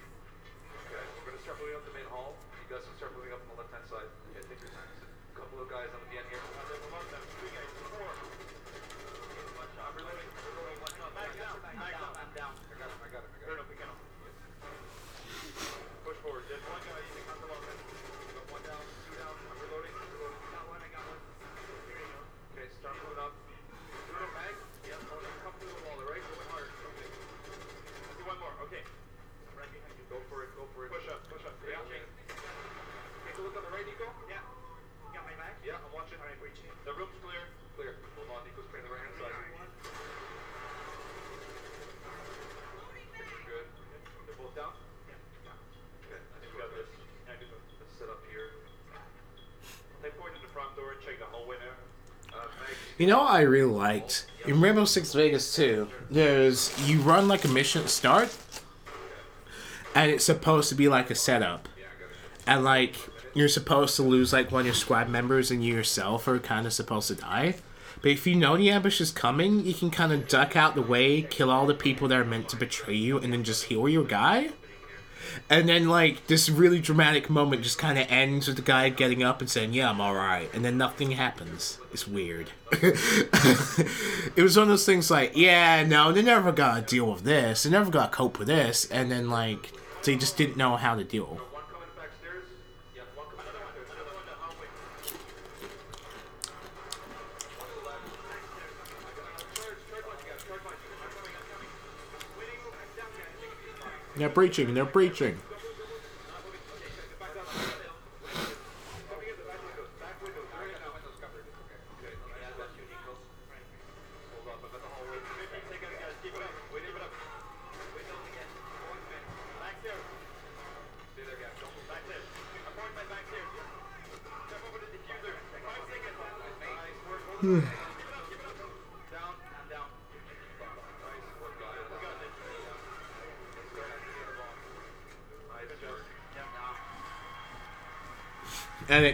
Okay, we're gonna start moving up the main hall. You guys can start moving up on the left-hand side. Okay, take your time. A couple of guys on the end here. Uh, there's a lot of them. Three guys. Four. Watch out. I'm reloading. I'm reloading. Watch out. Back down. Back down. I'm down. I got him, I got him, I got Turn him. up. We can Push forward. There's one guy using console offense. Got one down. Two down. I'm reloading. I'm reloading. Got one. I got one. Here you go. Okay, start moving up. Bruno, Mag? Yeah, hold on. Come through the wall, alright? Going hard. Okay. Let's do one more. Okay. I'm right behind you. Go for it, go for it. Push up. Push up. Yeah. Reaching. Take a look on the right, Nico. Yeah. Got my back? Yeah, I'm watching. Alright, reaching. The room's clear. Clear. Hold on, Nico's playing the right-hand side. You're good. They're both down? Yeah. Okay, I think We we got got this. this. Yeah, good. Let's set up here. Take point to the front door and check the hallway there. Uh, Meg, You know what I really liked? In Rainbow Six Vegas 2, there's you run like a mission at start, and it's supposed to be like a setup. And like you're supposed to lose like one of your squad members and you yourself are kinda supposed to die. But if you know the ambush is coming, you can kind of duck out the way, kill all the people that are meant to betray you, and then just heal your guy. And then, like, this really dramatic moment just kind of ends with the guy getting up and saying, Yeah, I'm alright. And then nothing happens. It's weird. it was one of those things like, Yeah, no, they never got to deal with this. They never got to cope with this. And then, like, they just didn't know how to deal. one coming back stairs. Yeah, one coming down the stairs. Another one down hallway. One to the left. I got uh, charge, charge line, you guys, charge line. I'm coming, I'm coming. Waiting. I'm down, guys. Take it easy. They're breaching. They're breaching.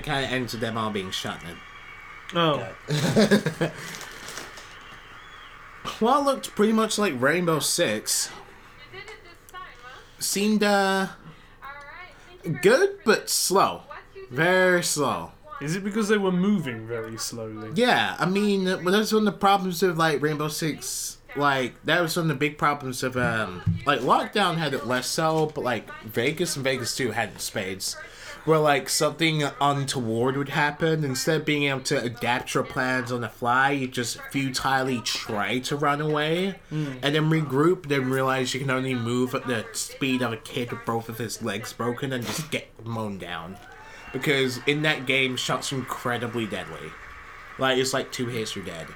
Kind of ends with them all being shot then. Oh. Well, it looked pretty much like Rainbow Six. You did it this time, huh? Seemed, uh, Alright, thank you very good, but slow. What you did Very slow. Is it because they were moving very slowly? Yeah, I mean, that's one of the problems with like Rainbow Six like that was one of the big problems of um like lockdown had it less so, but like Vegas and Vegas 2 had it in spades. Where like something untoward would happen, instead of being able to adapt your plans on the fly, you just futilely try to run away, hmm. and then regroup, then realize you can only move at the speed of a kid with both of his legs broken and just get mown down. Because in that game, shots are incredibly deadly. Like it's like two hits, you're dead.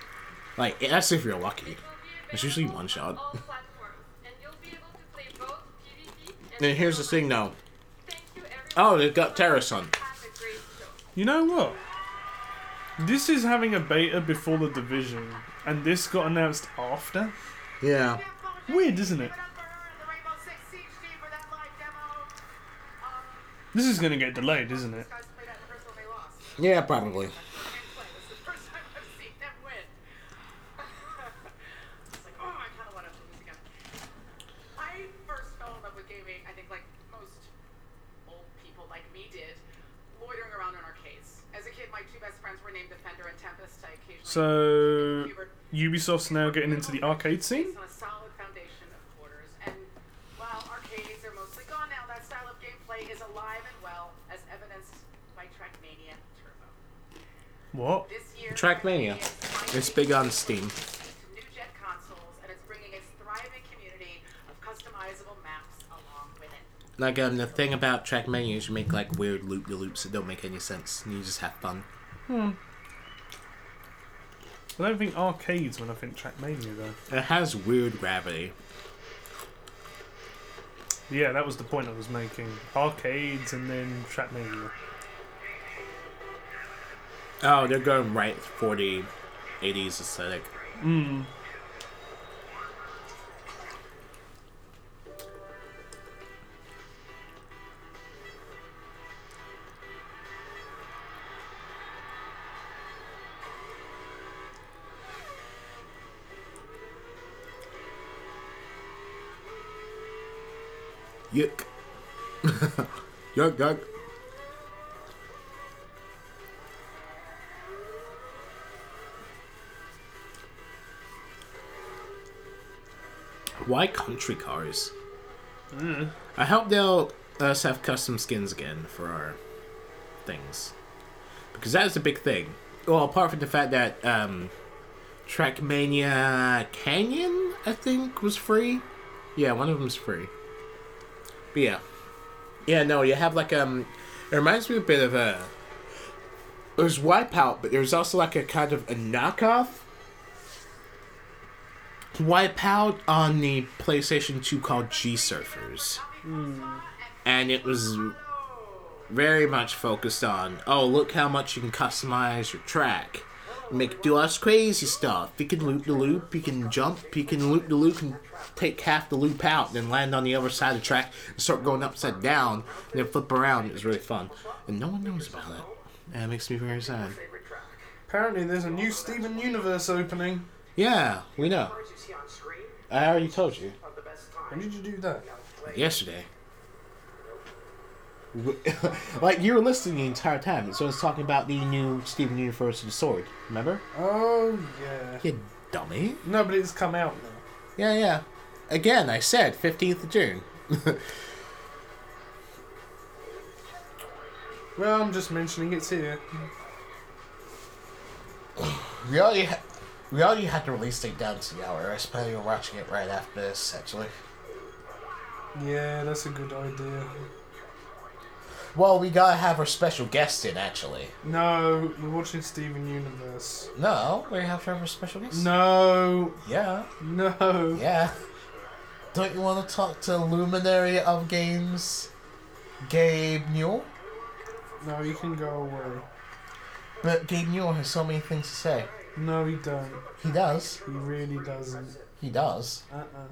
Like that's if you're lucky. It's usually one shot. and you'll be able to play both PvP and And here's the thing, though. Thank you everyone. Oh, they've got Terrace on. Have a great show. You know what? This is having a beta before the division, and this got announced after. Yeah. Weird, isn't it? Give it up for her and the Rainbow Six Siege team for that live demo. This is gonna get delayed, isn't it? Yeah, guys played at the first one they lost. Yeah, probably. This is the first time I've seen them win. it's like, oh, I kind of want to lose again. I first fell in love with gaming, I think like most old people like me did, loitering around in arcades. As a kid, my two best friends were named Defender and Tempest. I occasionally So Ubisoft's now getting into the arcade scene. based on a solid foundation of quarters. And while arcades are mostly gone now, that style of gameplay is alive and well, as evidenced by What? Year, Trackmania. It's big on Steam. New gen consoles, and it's bringing a thriving community of customizable maps along with it. Like um, the thing about Trackmania is you make like weird loop de loops that don't make any sense, and you just have fun. I don't think arcades when I think Trackmania though. It has weird gravity. Yeah, that was the point I was making. Arcades and then Trackmania. Oh, they're going right for the 80s aesthetic. Mm. Yuck. yuck, yuck. Why country cars? I hope they'll us have custom skins again for our things. Because that is a big thing. Well, apart from the fact that um, Trackmania Canyon, I think, was free. Yeah, one of them's free. But yeah. Yeah, no, you have like um it reminds me a bit of a there's Wipeout, but there's also like a kind of a knockoff Wipeout on the PlayStation 2 called G Surfers. And it was very much focused on, oh, look how much you can customize your track. Make do this crazy stuff. You can loop the loop, you can jump, you can loop the loop and take half the loop out, then land on the other side of the track and start going upside down, and then flip around. It was really fun. And no one knows about it. And it makes me very sad. Apparently, there's a new Steven Universe opening. Yeah, we know. Cards you see on screen I already told you. are the best When did you do that? Yesterday. like you were listening the entire time. So I was talking about the new Steven Universe the Sword. Remember? Oh yeah. You dummy. No, but it's come out now. Yeah, yeah. Again, I said 15th of June. Well, I'm just mentioning it's here. we already, ha- we already had the release date down to the hour. I suppose you're watching it right after this, actually. Yeah, that's a good idea. Well, we gotta have our special guest in, actually. No, we're watching Steven Universe. No, we have to have our special guest. No, Yeah, no. yeah. Don't you want to talk to Luminary of Games, Gabe Newell? No, you can go away. But Gabe Newell has so many things to say. No, he don't. He does. He really doesn't. He does. Uh-uh.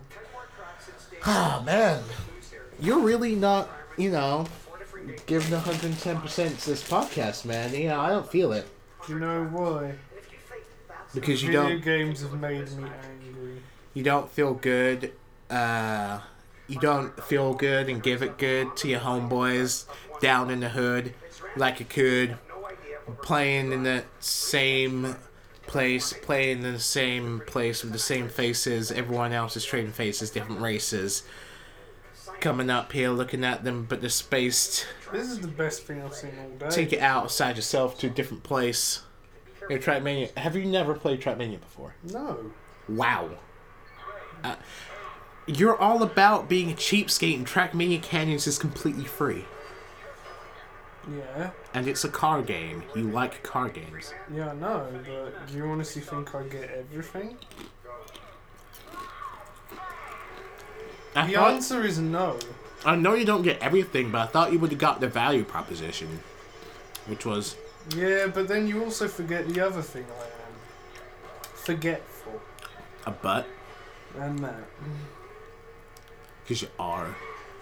Ah, man. You're really not, you know, giving 110% to this podcast, man. Yeah, I don't feel it. Do you know why? Because you Video don't games have made me angry. you don't feel good uh you don't feel good and give it good to your homeboys down in the hood like you could playing in the same place, playing in the same place with the same faces. Everyone else is trading faces, different races. Coming up here, looking at them, but they're spaced. This is the best thing I've seen all day. Take it outside yourself to a different place. Here, Trackmania. Have you never played Trackmania before? No. Wow. Uh, you're all about being a cheapskate, and Trackmania Canyons is completely free. Yeah. And it's a car game. You like car games. Yeah, I know, but do you honestly think I get everything? I the thought- answer is no. I know you don't get everything, but I thought you would have got the value proposition, which was Yeah, but then you also forget the other thing I am. Forgetful. a butt, And that. because you are.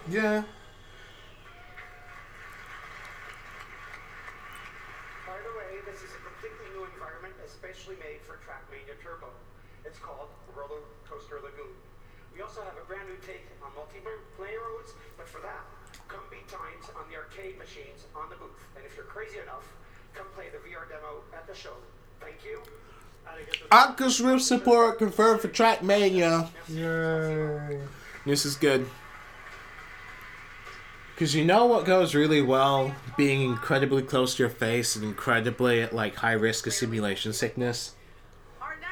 Yeah. By the way, this is a completely new environment, especially made for Trackmania Turbo. It's called Roller Coaster Lagoon. We also have a brand new take on multiplayer roads, but for that, come beat times on the arcade machines on the booth. And if you're crazy enough, come play the VR demo at the show. Thank you. Oculus Rift support confirmed for Trackmania. Yay. This is good. Because you know what goes really well? Being incredibly close to your face and incredibly at like high risk of simulation sickness.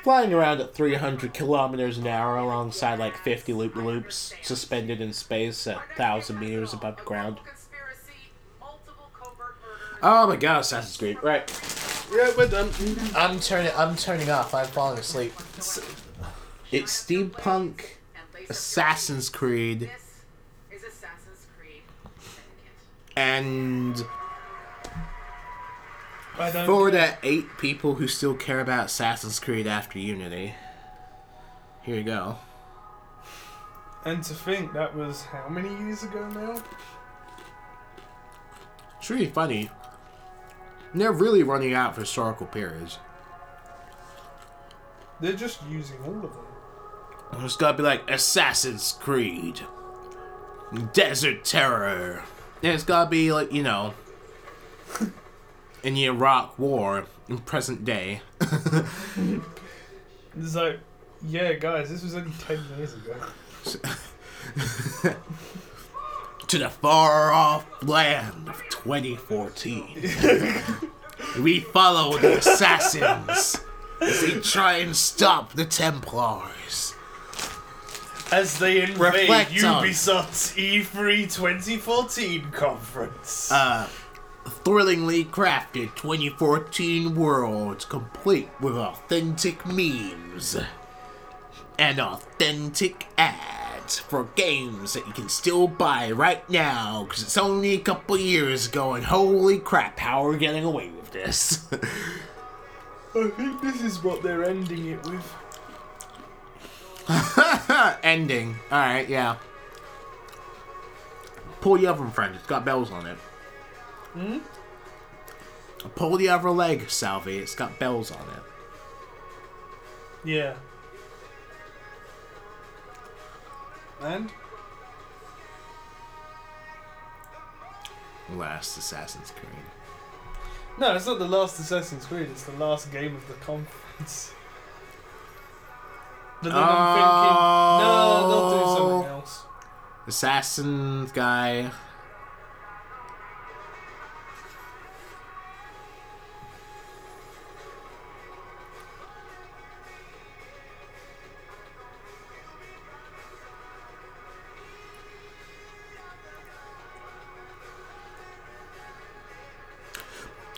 Flying around at 300 kilometers an hour alongside like 50 loop loops, suspended in space at 1,000 meters above the ground. Oh my god, Assassin's Creed. Right. Yeah, we're done. I'm turning. I'm turning off. I'm falling asleep. It's steampunk, Assassin's Creed, Is Assassin's Creed and I don't for the eight people who still care about Assassin's Creed after Unity, here you go. And to think that was how many years ago now? It's really funny. They're really running out of historical periods. They're just using all of them. It's gotta be like Assassin's Creed, Desert Terror. And it's gotta be like you know, in the Iraq War in present day. It's like, yeah, guys, this was only 10 years ago. to the far off land of 2014. we follow the assassins as they try and stop the Templars. As they invade Reflect Ubisoft's E3 2014 conference. Uh, thrillingly crafted 2014 world complete with authentic memes and authentic ads for games that you can still buy right now because it's only a couple years ago and holy crap how are we getting away with this? I think this is what they're ending it with. ending. Alright yeah. Pull the oven friend. It's got bells on it. Hmm? pull the other leg salvi. It's got bells on it. Yeah. And? last assassin's creed No, it's not the last Assassin's Creed, it's the last game of the conference. But then I'm thinking, no, they'll do something Oh. else. assassin guy.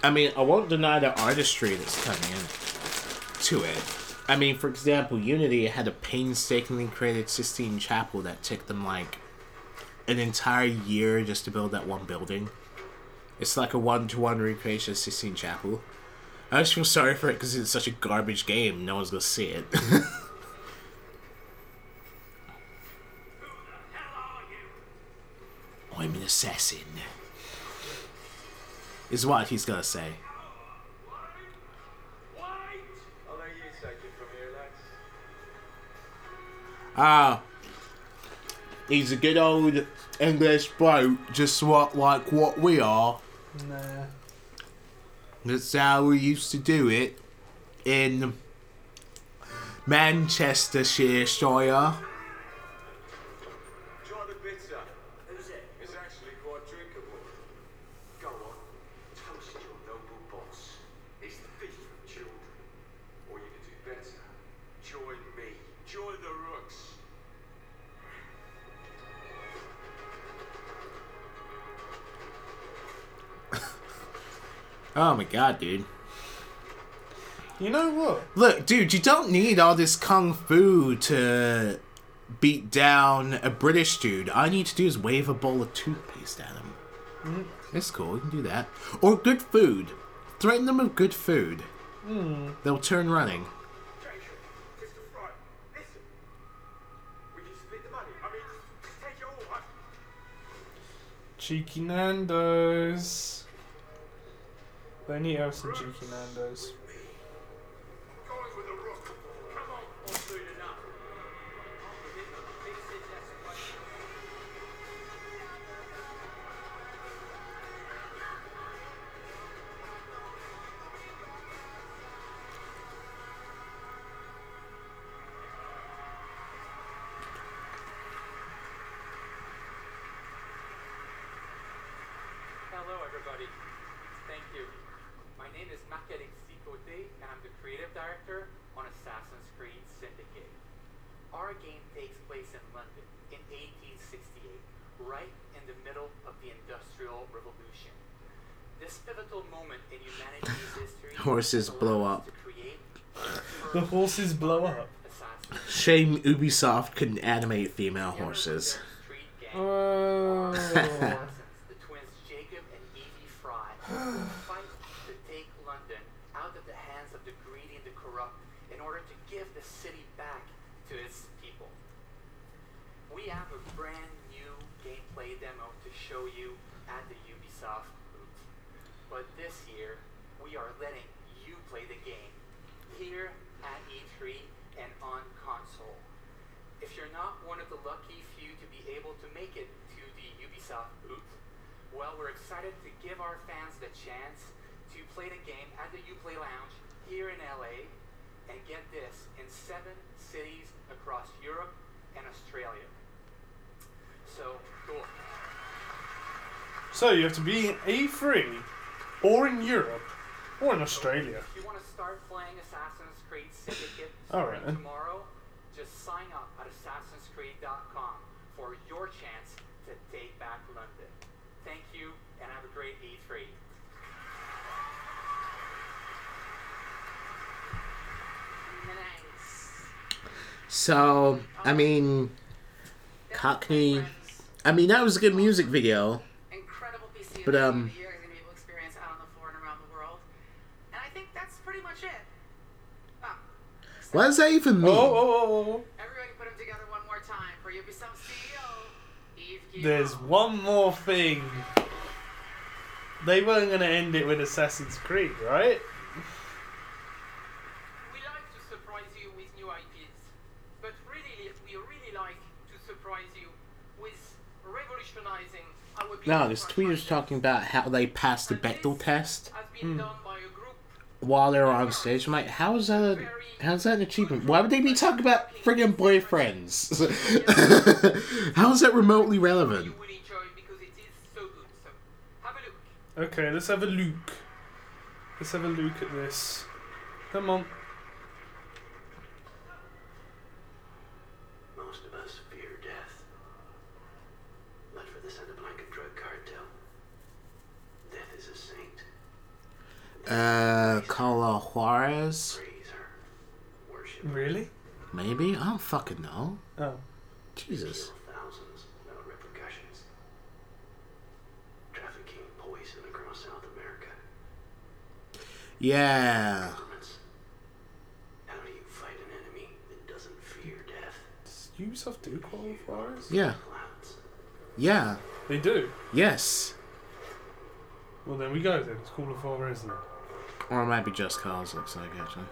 I mean, I won't deny the artistry that's coming in to it. I mean, for example, Unity had a painstakingly created Sistine Chapel that took them like an entire year just to build that one building. It's like a one to one recreation of Sistine Chapel. I just feel sorry for it because it's such a garbage game. No one's gonna see it. I'm an assassin. Is what he's gonna say. I'll let you take it from here, lads. Ah, he's a good old English bloke, just what like what we are. Nah. That's how we used to do it in Manchestershire. Oh my god, dude. You know what? Look, dude, you don't need all this kung fu to beat down a British dude. All you need to do is wave a bowl of toothpaste at him. Mm. It's cool, you can do that. Or good food. Threaten them with good food. Hmm. They'll turn running. Jason, Mr. Money. I all. I, Cheeky Nando's. Horses blow up. The horses blow up. Shame Ubisoft couldn't animate female horses. Oh. the twins Jacob and Evie Frye will fight to take London out of the hands of the greedy and the corrupt in order to give the city back to its people. We have a brand new gameplay demo to show you at the Ubisoft booth. But this year, we are letting you play the game here at E3 and on console. If you're not one of the lucky few to be able to make it to the Ubisoft booth, well, we're excited to give our fans the chance to play the game at the Uplay Lounge here in LA and get this in seven cities across Europe and Australia. So, cool. So you have to be in E3, or in Europe, or in Australia. If you want to start playing Assassin's Creed Syndicate Alright tomorrow, just sign up at assassinscreed.com for your chance to take back London. Thank you, and have a great E E3. Nice. So, I mean, Cockney. I mean, that was a good music video. But, um, the year is going to be able to experience out on the floor and around the world. And I think that's pretty much it. Ah, What does that even mean? Oh, oh, oh, oh. everybody put them together one more time for Ubisoft CEO, Yves Guillemot. There's one more thing. They weren't going to end it with Assassin's Creed, right? We like to surprise you with new IPs, but really, we really like to surprise you with revolutionizing our No, this tweet was talking about how they passed the Bechdel test has been done by a group while they were on stage. I'm like, how is that? A, how's that an achievement? Why would they be talking about friggin' boyfriends? how is that remotely relevant? will enjoy because it is so good. So, have a look. Okay, let's have a look. Let's have a look at this. Come on. Most of us fear death. But for the Santa Blanca drug cartel, death is a saint. Uh, Call of Juarez? Really? Maybe? I don't fucking know. Oh. Jesus. Thousands, no repercussions. Trafficking poison across South America. Yeah. How do you fight an enemy that doesn't fear death? Does Ubisoft do qualifiers? Yeah. Yeah. They do? Yes. Well, then we go then. It's Call of isn't it? Or it might be just cause, looks like, actually.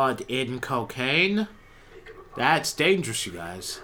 Blood in cocaine. That's dangerous, you guys.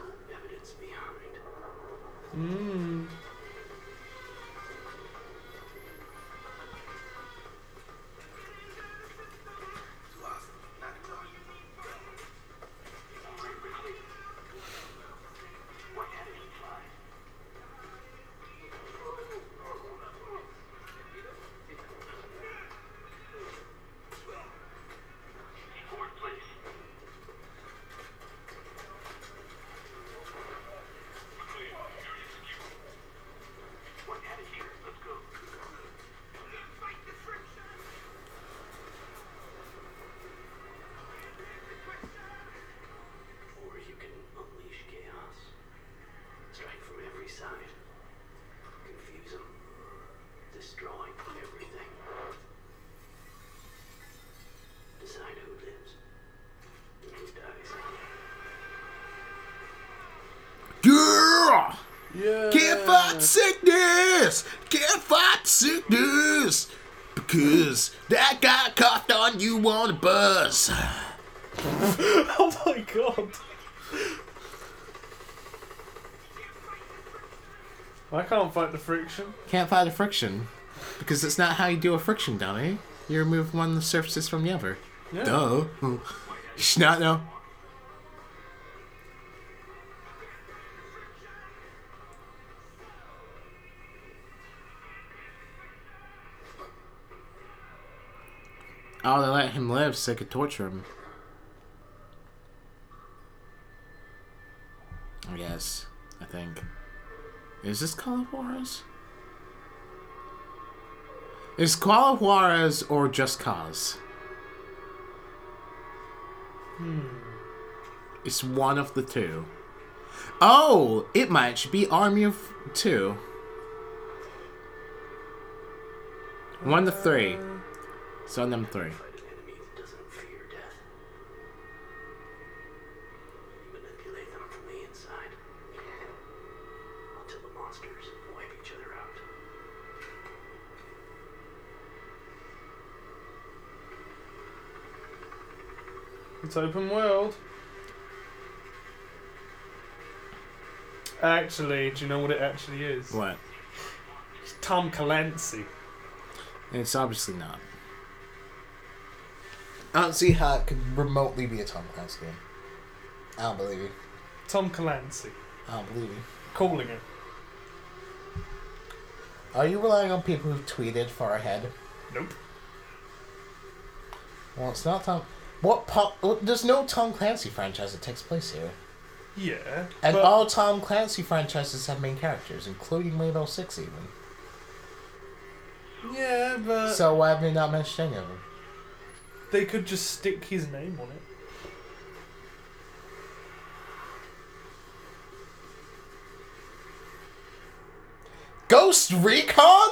You on a bus. oh my god. I can't fight the friction. Can't fight the friction because it's not how you do a friction dummy. You remove one of the surfaces from the other. Yeah. Duh. You should Oh, they let him live so they could torture him. I guess. I think. Is this Call Juarez? Is Call Juarez or Just Cause? Hmm. It's one of the two. Oh, it might be Army of Two. One to three. So them three. Fight an enemy that doesn't fear death. Manipulate them from the inside. Until the monsters wipe each other out. It's open world. Actually, do you know what it actually is? What? It's Tom Clancy. It's obviously not. I don't see how it could remotely be a Tom Clancy game. I don't believe you. Tom Clancy. I don't believe you. Calling it. Are you relying on people who've tweeted far ahead? Nope. Well, it's not Tom. What pop? well, There's no Tom Clancy franchise that takes place here, Yeah. and but all Tom Clancy franchises have main characters, including Rainbow Six, even. Yeah, but so why have they not mentioned any of them? They could just stick his name on it. Ghost Recon?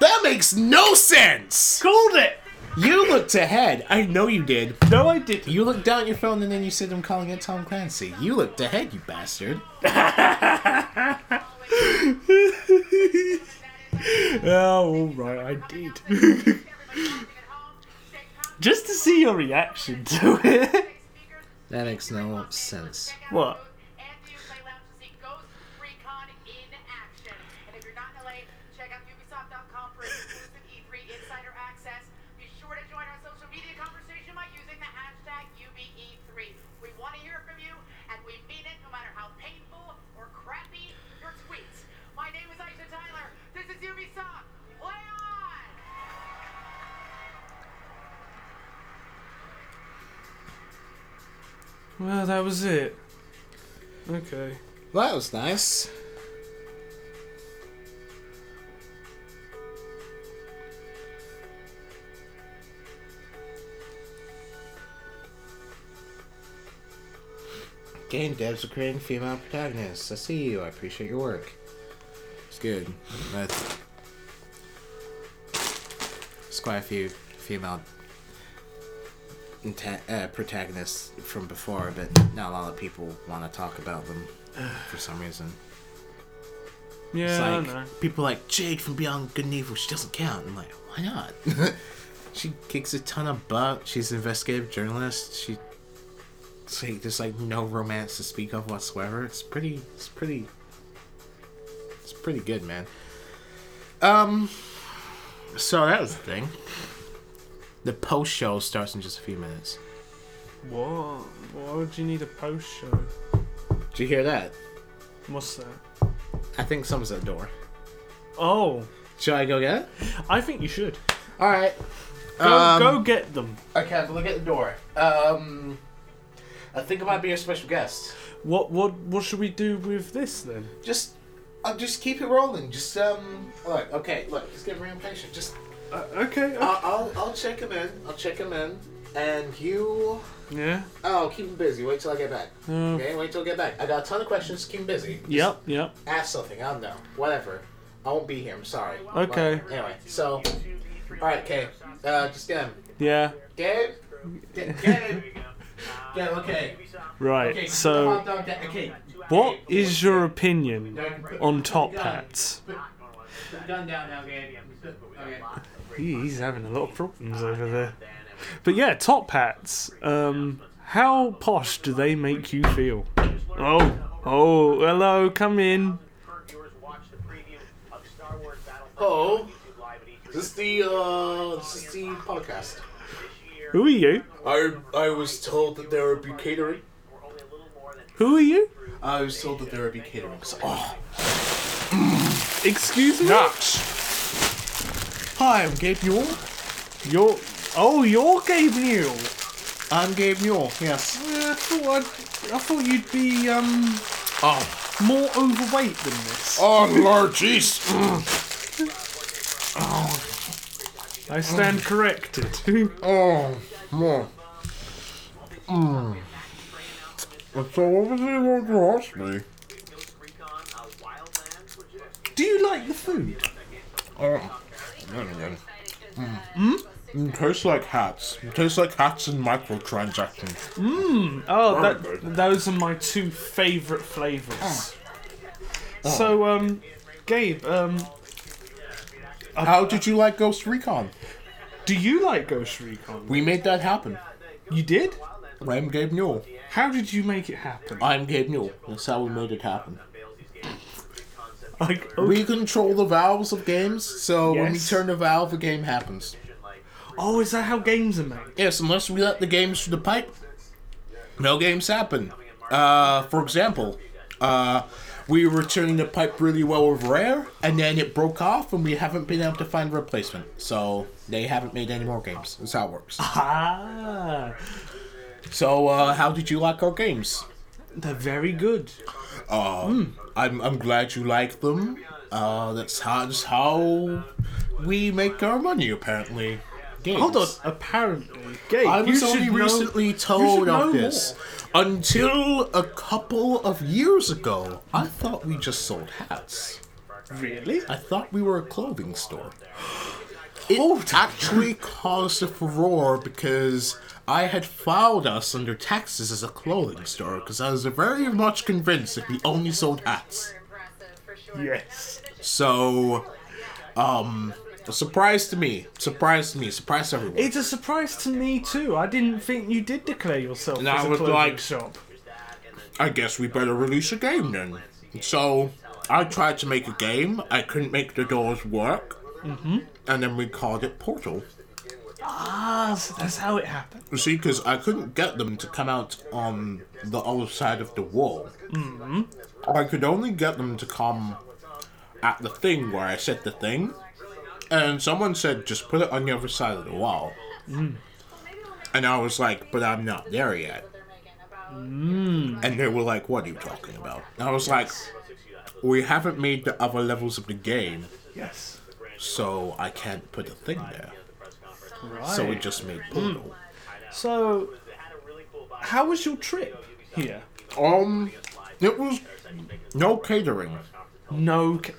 That makes no sense. Called it. You looked ahead. I know you did. No, I didn't. You looked down at your phone and then you said I'm calling it Tom Clancy. You looked ahead, you bastard. Oh, right, I did. Just to see your reaction to it. That makes no sense. What? Well, that was it. Okay. Well, that was nice. Game devs are creating female protagonists. I see you. I appreciate your work. It's good. That's quite a few female uh, protagonists from before, but not a lot of people want to talk about them for some reason. Yeah, like people like Jade from Beyond Good and Evil. She doesn't count. I'm like, why not? she kicks a ton of butt. She's an investigative journalist. She, like, there's like no romance to speak of whatsoever. It's pretty. It's pretty. It's pretty good, man. Um. So that was the thing. The post show starts in just a few minutes. What? Why would you need a post show? Did you hear that? What's that? I think someone's at the door. Oh. Should I go get it? I think you should. All right. Go, Um, go get them. Okay, but look at the door. Um, I think it might be a special guest. What what what should we do with this then? Just, uh, just keep it rolling. Just um, look. Okay, look. Just get real impatient. Just. Uh, okay. I'll, I'll I'll check him in. I'll check him in, and you. Yeah. Oh, keep him busy. Wait till I get back. Uh, Okay, wait till I get back. I got a ton of questions. Keep him busy. Just Yep. Yep. Ask something. I don't know. Whatever. I won't be here. I'm sorry. Okay. Anyway, so. All right, Kay. Uh, just get him. Yeah. Gabe. Get, get him. Okay. Right. Okay, so, calm down, Ga- okay. what is your opinion on top hats? Put the gun down now, Gabe. Okay. He- He's having a lot of problems over there. But yeah, top hats. Um, how posh do they make you feel? Oh, oh, hello, come in. Oh, this is the uh, this is the podcast. Who are you? I I was told that there would be catering. Who are you? I was told that there would be catering. So, oh, Excuse me. nuts! Hi, I'm Gabe Newell. You're. Oh, you're Gabe Newell. I'm Gabe Newell. Yes. I thought I'd, I thought you'd be um Oh, more overweight than this. oh Lord, jeez. I stand corrected. Oh, more. Mm. So what he want to ask me? Do you like the food? Oh, mm. Mm. It tastes like hats. It tastes like hats and microtransactions. Mmm. Oh, that, those are my two favourite flavours. Oh. So, um, Gabe, um, How did you like Ghost Recon? do you like Ghost Recon? We made that happen. You did? I'm Gabe Newell. How did you make it happen? I'm Gabe Newell. That's how we made it happen. Like, We control the valves of games, so when we turn the valve, a game happens. oh, is that how games are made? Yes, unless we let the games through the pipe, no games happen. Uh, for example, uh, we were turning the pipe really well with Rare, and then it broke off, and we haven't been able to find a replacement. So they haven't made any more games. That's how it works. Ah, So, uh, how did you like our games? They're very good. Uh, I'm I'm glad you like them. Uh, that's how that's how we make our money apparently. Games. Hold on, apparently, Gabe, I was only recently you told of this. Until a couple of years ago, I thought we just sold hats. Really? I thought we were a clothing store. It actually caused a furore because I had filed us under taxes as a clothing store because I was very much convinced that we only sold hats. Yes. So, um, a surprise to me, surprise to me, surprise to everyone. It's a surprise to me too. I didn't think you did declare yourself And as I a was clothing like- shop. I guess we better release a game then. So I tried to make a game. I couldn't make the doors work. Mm-hmm. And then we called it Portal. Ah, so that's how it happened. You see, because I couldn't get them to come out on the other side of the wall. Mm-hmm. I could only get them to come at the thing where I set the thing. And someone said, just put it on the other side of the wall. Mm. And I was like, but I'm not there yet. Mm. And they were like, what are you talking about? And I was like, we haven't made the other levels of the game, Yes. so I can't put a thing there. Right. So we just made Portal. So, how was your trip here? Um, it was no catering. No. Ca-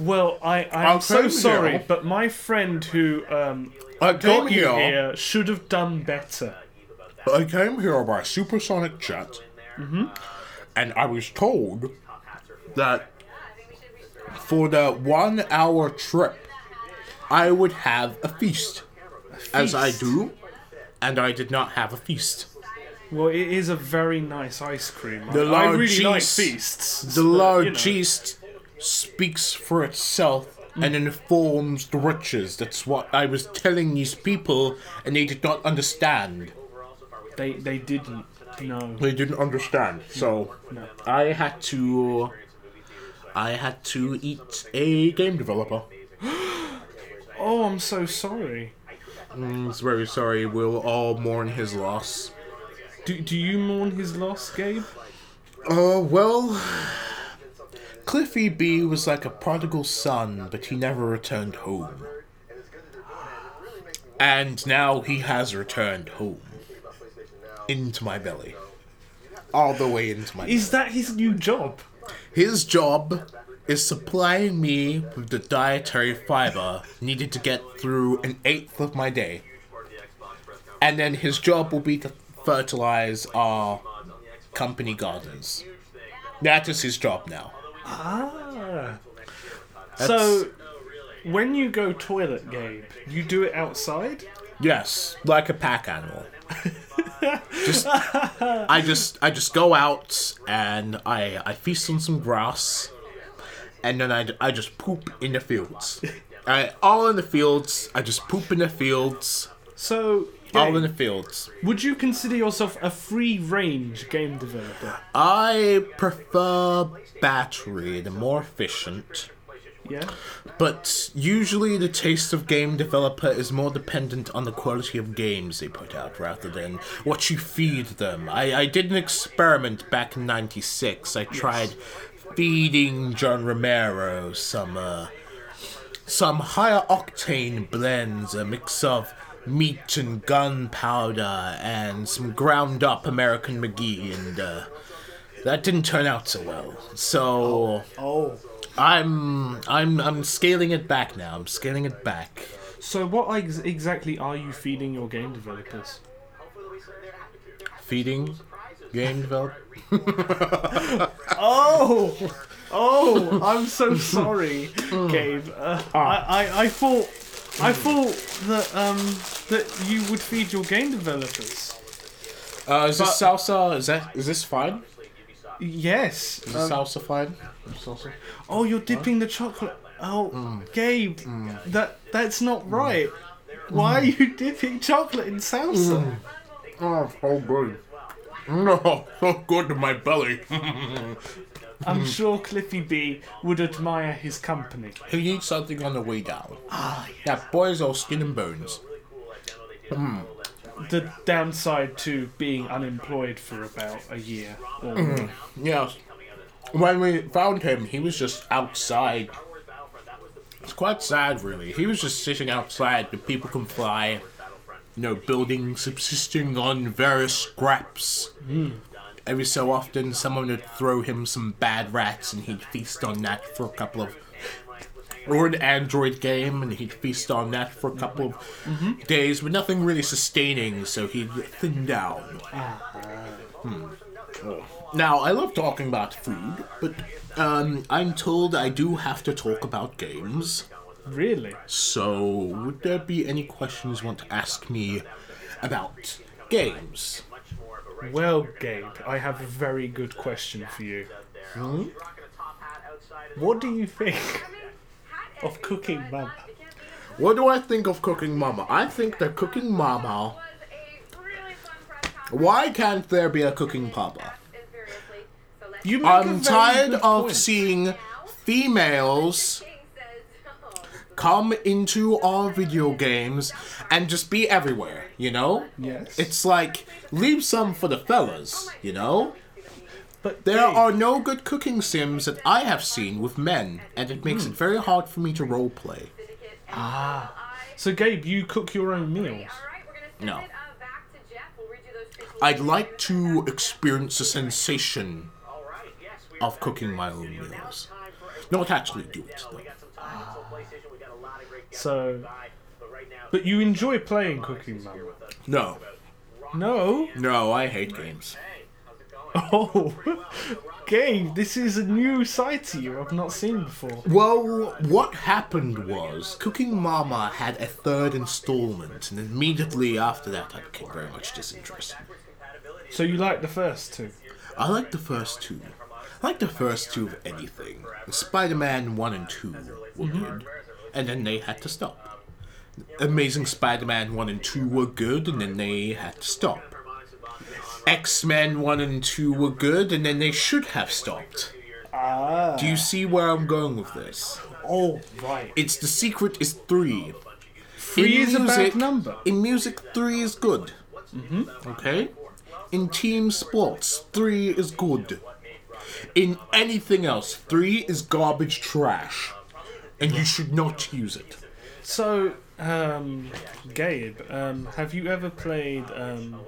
well, I I'm so sorry, here. but my friend who um I got you here. here should have done better. I came here by supersonic jet, Mm-hmm. and I was told that for the one hour trip, I would have a feast, as I do, and I did not have a feast. Well, it is a very nice ice cream. The I large really like yeast- feasts. The but, large you know. yeast speaks for itself and mm. informs the riches. That's what I was telling these people, and they did not understand. They they didn't. No. They didn't understand. Mm. So No. I had to. I had to eat a game developer. Oh, I'm so sorry. It's very sorry. We'll all mourn his loss. Do do you mourn his loss, Gabe? Uh, well, Cliffy B was like a prodigal son, but he never returned home. And now he has returned home. Into my belly. All the way into my Is that his new job? His job is supplying me with the dietary fiber needed to get through an eighth of my day. And then his job will be to fertilize our company gardens. That is his job now. Ah. That's- So, when you go toilet, Gabe, you do it outside? Yes, like a pack animal. just, I just, I just go out and I, I feast on some grass, and then I, I just poop in the fields. I, all in the fields. I just poop in the fields. So, all in the fields. Would you consider yourself a free range game developer? I prefer battery, the more efficient. Yeah. But usually the taste of game developer is more dependent on the quality of games they put out rather than what you feed them. I, I did an experiment back in 96. I tried feeding John Romero some uh, some higher octane blends, a mix of meat and gunpowder and some ground up American McGee and uh, that didn't turn out so well. So Oh. I'm I'm I'm scaling it back now. I'm scaling it back. So, what ex- exactly are you feeding your game developers? Feeding game develop. Oh, oh! I'm so sorry, Gabe. Uh, I, I, I thought, I thought that um that you would feed your game developers. Uh, is this But- salsa? Is that is this fine? Yes. Is this um, salsa fine? Salsa. oh, you're dipping the chocolate. Oh, Gabe, that that's not right. Why are you dipping chocolate in salsa? Oh, so good. No, so good to my belly. I'm sure Cliffy B would admire his company. he needs something on the way down. Ah, That boy's all skin and bones. Mm. The downside to being unemployed for about a year. Or Mm. Yes. When we found him, he was just outside. It's quite sad, really. He was just sitting outside. The people can fly. You know, building, subsisting on various scraps. Mm. Every so often, someone would throw him some bad rats, and he'd feast on that for a couple of. Or an Android game, and he'd feast on that for a couple of Mhm. days, but nothing really sustaining, so he'd thin down. Hmm. Now, I love talking about food, but um, I'm told I do have to talk about games. Really? So, would there be any questions you want to ask me about games? Well, Gabe, I have a very good question for you. Hmm? What do you think of Cooking Mama? What do I think of Cooking Mama? I think that Cooking Mama. Why can't there be a Cooking Papa? You make a I'm very tired good of point. seeing females come into our video games and just be everywhere, you know? Yes. It's like, leave some for the fellas, you know? But there are no good cooking sims that I have seen with men, and it makes it very hard for me to roleplay. Ah. So, Gabe, you cook your own meals? No. I'd like to experience the sensation of cooking my own meals. Not actually do it, though. So, but you enjoy playing Cooking Mama? No. No. No, I hate games. Oh, Gabe, this is a new side to you I've not seen before. Well, what happened was Cooking Mama had a third installment, and immediately after that, I became very much disinterested. So you like the first two? I like the first two. I like the first two of anything. Spider Man 1 and 2 were good, and then they had to stop. Amazing Spider Man 1 and 2 were good, and then they had to stop. X Men 1 and 2 were good, and then they should have stopped. Ah. Do you see where I'm going with this? Oh, right. It's the secret is 3. Three is a bad number. In music, 3 is good. Mm-hmm. Okay? In team sports, 3 is good. In anything else, 3 is garbage trash. And you should not use it. So, um, Gabe, um, have you ever played um,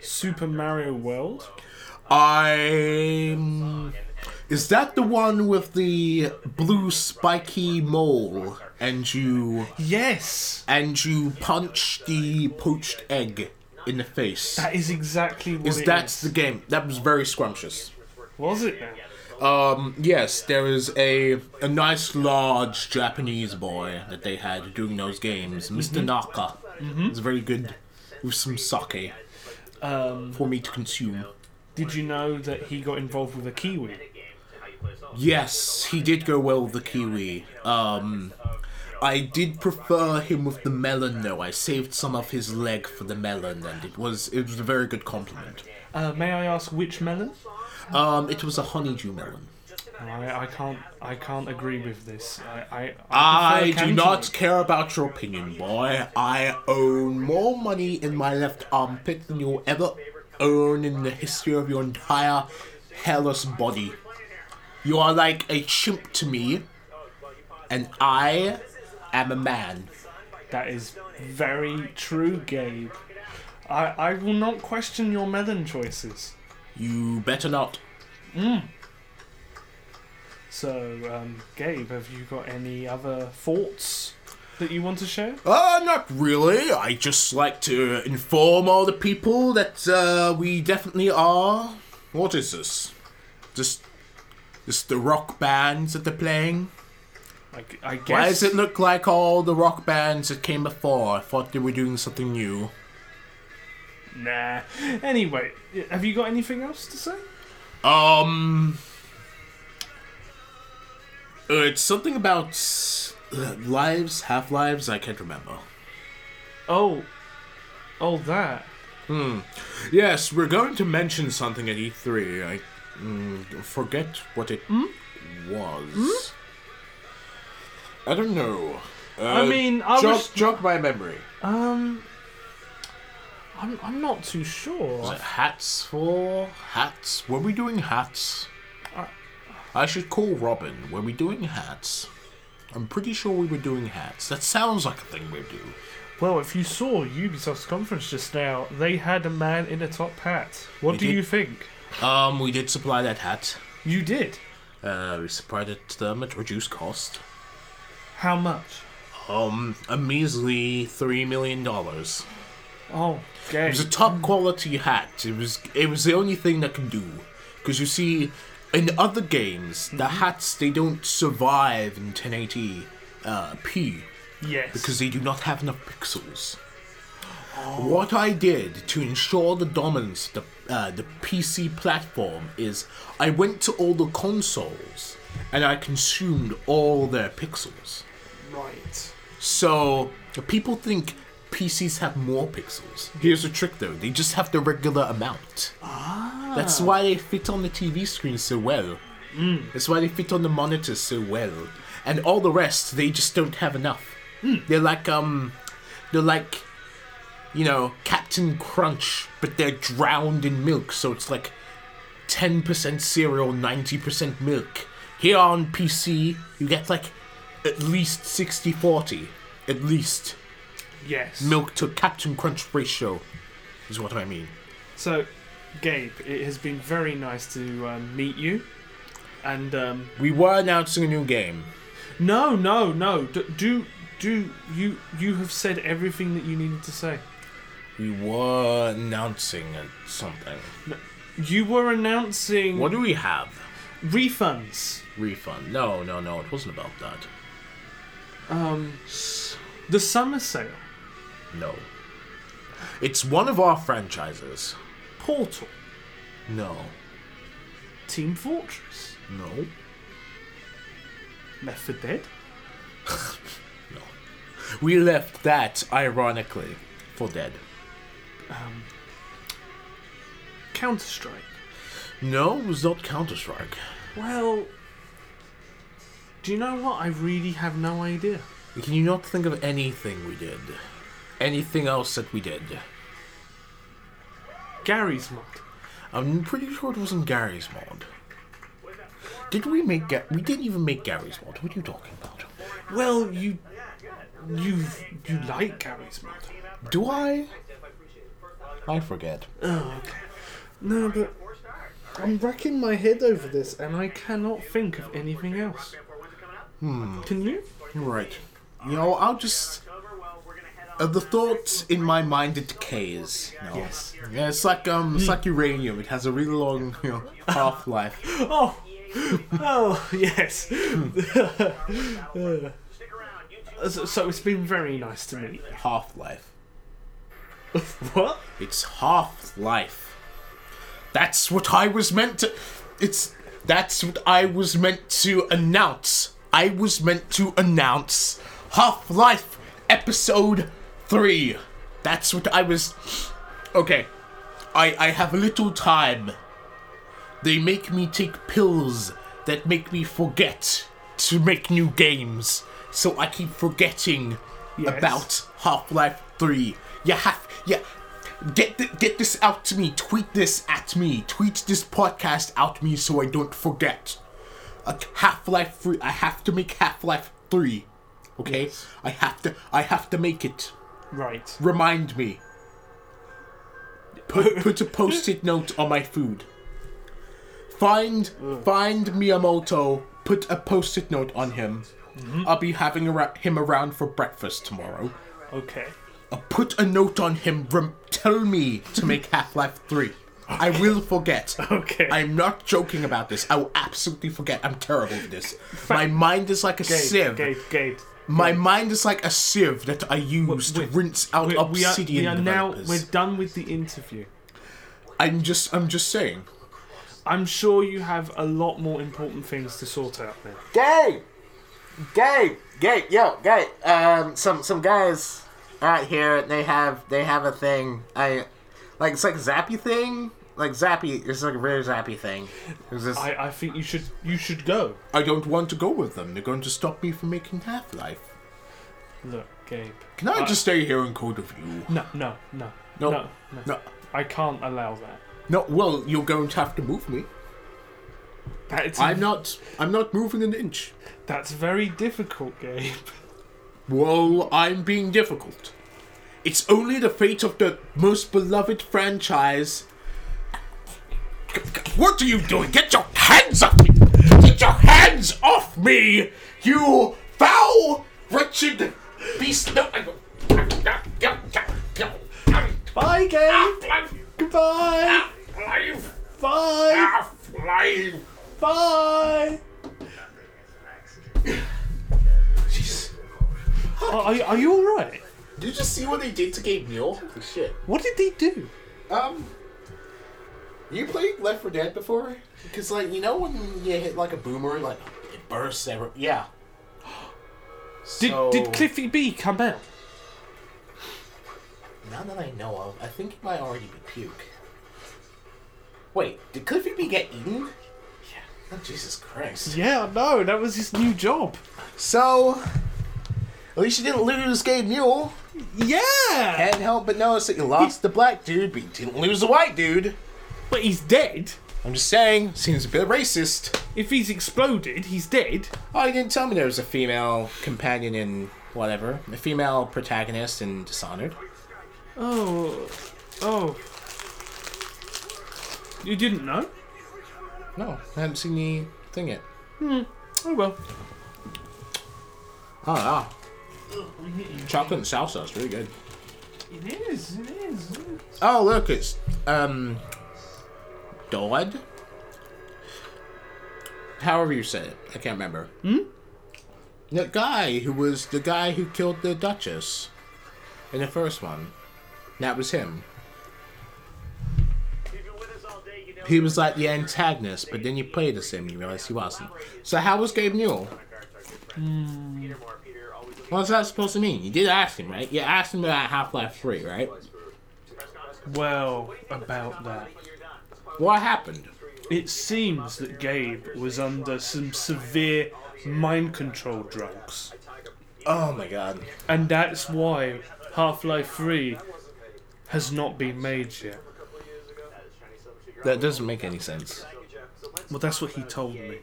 Super Mario World? I'm. Is that the one with the blue spiky mole and you. Yes! And you punch the poached egg in the face? That is exactly what Is it that's is. the game? That was very scrumptious. Was it then? Um, yes, there is a a nice large Japanese boy that they had doing those games, mister Mhm. Naka. Mhm. It's very good with some sake Um, for me to consume. did you know that he got involved with a Kiwi? Yes, he did go well with the kiwi. Um, I did prefer him with the melon though. I saved some of his leg for the melon, and it was it was a very good complement. Uh, may I ask which melon? Um, it was a honeydew melon. I, I can't I can't agree with this. I I, I prefer do not care about your opinion, boy. I own more money in my left armpit than you'll ever own in the history of your entire hairless body. You are like a chimp to me, and I am a man. That is very true, Gabe. I I will not question your melon choices. You better not. Mm. So, um, Gabe, have you got any other thoughts that you want to share? Uh, not really. I just like to inform all the people that uh, we definitely are. What is this? Just, just the rock bands that they're playing. I, I guess. Why does it look like all the rock bands that came before? I thought they were doing something new. Nah. Anyway, have you got anything else to say? Um, uh, it's something about uh, lives, half lives. I can't remember. Oh, oh, that. Hmm. Yes, we're going to mention something at E3. I mm, forget what it was. I don't know. Uh, I mean, I jog, was- jog my memory. Um, I'm I'm not too sure. Was it hats for hats? Were we doing hats? Uh, I should call Robin. Were we doing hats? I'm pretty sure we were doing hats. That sounds like a thing we do. Well, if you saw Ubisoft's conference just now, they had a man in a top hat. What We do did? you think? Um, we did supply that hat. You did. Uh, we supplied it to them at reduced cost. How much? Um, a measly three million dollars. Oh, okay. It was a top quality hat. It was it was the only thing that can do. Because you see, in other games, the hats they don't survive in 1080 uh, p. Yes. Because they do not have enough pixels. What I did to ensure the dominance of the, uh, the PC platform is I went to all the consoles and I consumed all their pixels. Right. So people think PCs have more pixels. Here's the trick though, they just have the regular amount. Ah. That's why they fit on the TV screen so well. Mm. That's why they fit on the monitors so well. And all the rest, they just don't have enough. They're like um they're like you know, Captain Crunch, but they're drowned in milk, so it's like 10% cereal, 90% milk. Here on PC, you get like at least 60 40. At least. Yes. Milk to Captain Crunch ratio is what I mean. So, Gabe, it has been very nice to um, meet you. And um, We were announcing a new game. no, no, no. D- do do you you have said everything that you needed to say? We were announcing something. You were announcing What do we have? refunds. Refund. No, no, no. It wasn't about that. Um, the summer sale. No. It's one of our franchises. Portal. No. Team Fortress. No. Left 4 Dead. No. We left that, ironically, for dead. Um, Counter Strike. No, it was not Counter Strike. Well, do you know what? I really have no idea. Can you not think of anything we did? Anything else that we did? Garry's Mod. I'm pretty sure it wasn't Garry's Mod. Did we make Ga- We didn't even make Garry's Mod. What are you talking about? Well, you, you, you like Garry's Mod. Do I? I forget. Oh, okay. No, but I'm racking my head over this, and I cannot think of anything else. Hmm. Can you? Right. You know, I'll just. Uh, the thought in my mind it decays. Know? Yes. Yeah, it's like um, it's like uranium. It has a really long, you know, half life. Oh, oh yes. So, so it's been very nice to meet. Half life. what? It's half life. That's what I was meant to. It's that's what I was meant to announce. I was meant to announce Half Life Episode Three. That's what I was. Okay, I I have little time. They make me take pills that make me forget to make new games, so I keep forgetting Yes. about Half Life Three. You have yeah. Get th- get this out to me. Tweet this at me. Tweet this podcast out to me so I don't forget. Uh, Half Life Three. I have to make Half Life Three. Okay. Yes. I have to. I have to make it. Right. Remind me. Put put a post-it note on my food. Find find Miyamoto. Put a post-it note on him. I'll be having him around for breakfast tomorrow. Okay. Uh, put a note on him. Rem- tell me to make Half Life 3. I will forget. Okay. I'm not joking about this. I will absolutely forget. I'm terrible at this. My mind is like a Gabe, sieve. Gabe, Gabe. My mind is like a sieve that I use to rinse out We, we are, obsidian we are now. developers. We're done with the interview. I'm just I'm just saying. I'm sure you have a lot more important things to sort out now. Gay, gay, Gabe, yo, gay. Um some some guys out here they have they have a thing. I like it's like a zappy thing. Like zappy it's like a very zappy thing. It's just, I, I, I think you should you should go. I don't want to go with them. They're going to stop me from making Half Life. Look, Gabe. Can I Uh, just stay here and code review? No, no, no, No, no, no. no. I can't allow that. No, well, you're going to have to move me. That's I'm not I'm not moving an inch. That's very difficult, Gabe. Well, I'm being difficult. It's only the fate of the most beloved franchise. What are you doing? Get your hands off me! Get your hands off me! You foul, wretched beast! No, I- Bye, Gabe. Goodbye. Life, Bye. life. Bye. Are, are, you- are you all right? Did you just see what they did to Gabe Mule? Holy shit. What did they do? Um, you played Left 4 Dead before? Because, like, you know when you hit, like, a boomer, like, it bursts every... Yeah. Did So- did Cliffy B come out? Now that I know of, I think he might already be puke. Wait, did Cliffy B get eaten? Yeah. Oh, Jesus Christ. Yeah, no, that was his new job. So, at least you didn't lose Gabe Newell. Yeah. Can't help but notice that you lost the black dude, but you didn't lose the white dude. But he's dead. I'm just saying, seems a bit racist. If he's exploded, he's dead. Oh, you didn't tell me there was a female companion in whatever. A female protagonist in Dishonored. Oh, oh. You didn't know? No, I haven't seen the thing yet. Hmm. Oh well. Oh, yeah. Chocolate and salsa is really good. It is. It is. Oh, look, it's um Daud. However you say it, I can't remember. Hmm. The guy who was the guy who killed the Duchess in the first one. That was him. He was like the antagonist, but then you played as him, you realize he wasn't. So how was Gabe Newell? What's that supposed to mean? You did ask him, right? You asked him about Half Life 3, right? Well, about that. What happened? It seems that Gabe was under some severe mind control drugs. Oh my god. And that's why Half Life 3 has not been made yet. That doesn't make any sense. Well, that's what he told me.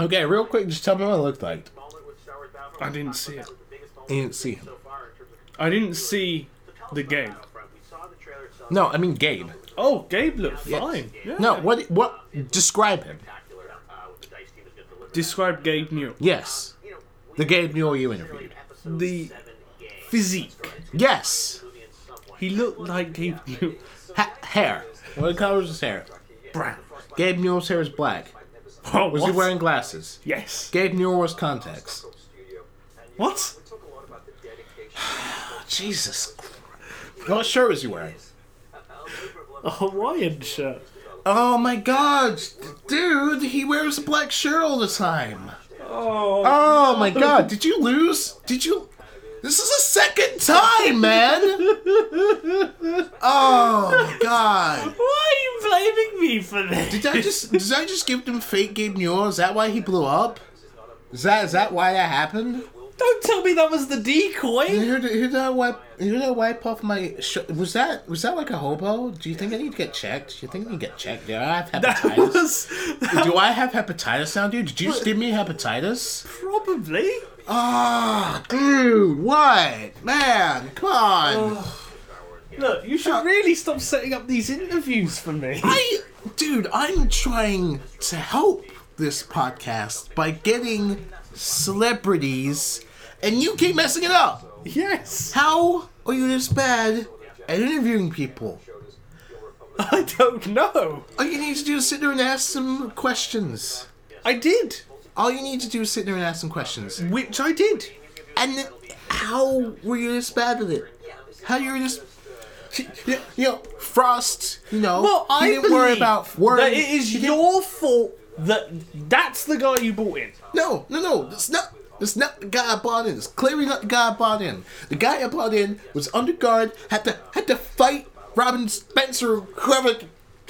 Okay, real quick, just tell me what it looked like. I didn't see it. You didn't see him. I didn't see the game. No, I mean Gabe. Oh, Gabe looked fine. Yeah. No, what? What? Describe him. Describe Gabe Newell. Yes, the Gabe Newell you interviewed. The physique. Yes. He looked like Gabe Newell. Ha- hair. What color was his hair? Brown. Gabe Newell's hair is black. Oh, Was what? he wearing glasses? Yes. Gabe Newell was contacts. What? Jesus. What shirt was he wearing? A Hawaiian shirt. Oh my god, dude, he wears a black shirt all the time. Oh. Oh my god, did you lose? Did you? This is the second time, man. Oh my god. Why are you blaming me for this? Did I just did I just give them fake Gabe Newell? Is that why he blew up? Is that is that why that happened? Don't tell me that was the decoy. Who did, who did I wipe? Who did I wipe off my? Sh- was that was that like a hobo? Do you think I need to get checked? Do you think I need to get checked? Do I have hepatitis? That was Do I have hepatitis now, dude? Did you just give me hepatitis? probably. Ah, dude, what? Man, come on. Look, you should really stop setting up these interviews for me. I, dude, I'm trying to help this podcast by getting celebrities, and you keep messing it up. Yes. How are you this bad at interviewing people? I don't know. All you need to do is sit there and ask some questions. I did. All you need to do is sit there and ask some questions. Which I did. And how were you this bad at it? How you were just, you know, Frost. You know, Well, I didn't worry about worrying. that it is your fault that that's the guy you brought in. No, no, no. That's not. That's not the guy I brought in. It's clearly not the guy I brought in. The guy I brought in was under guard. Had to had to fight Robin Spencer, whoever the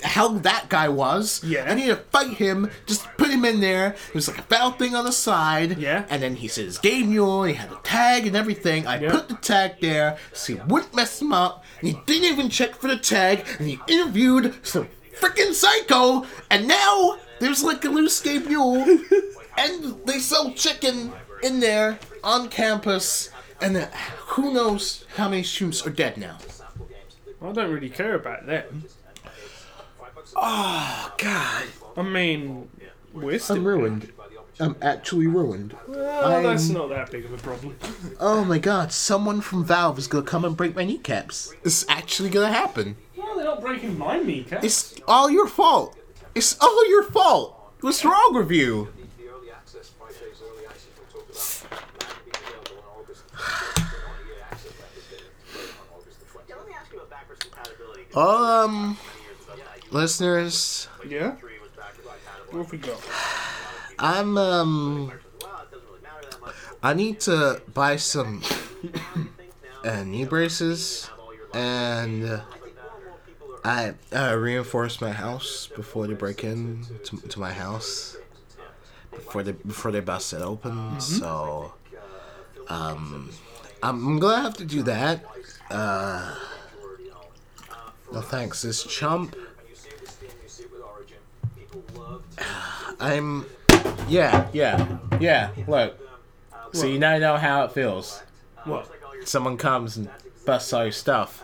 hell that guy was. Yeah. I need to fight him. Just put him in there. It was like a foul thing on the side. Yeah. And then he says Gabe Newell. He had a tag and everything. I Yeah. put the tag there so he wouldn't mess him up. And he didn't even check for the tag. And he interviewed some freaking psycho. And now there's like a loose Gabe Newell. and they sell chicken in there on campus. And uh, who knows how many students are dead now. I don't really care about them. Oh, God. I mean, we're still. I'm ruined. I'm actually ruined. Well, that's I'm- not that big of a problem. Oh my god, someone from Valve is gonna come and break my kneecaps. It's actually gonna happen. Well, they're not breaking my kneecaps. It's all your fault. It's all your fault. What's wrong with you? The early access, five days early access we talked about. That will be available in August. Early access that was given on August the 20th. Yeah, let me ask you about backwards compatibility. Um, listeners, Yeah? Where we go? I'm um, I need to buy some uh, knee braces, and I uh, reinforce my house before they break in to, to my house before they before they bust it open. So, um, I'm gonna have to do that. Uh, no thanks, this chump. I'm. Yeah, yeah, yeah. Look. So you now know how it feels. What? Someone comes and busts all your stuff.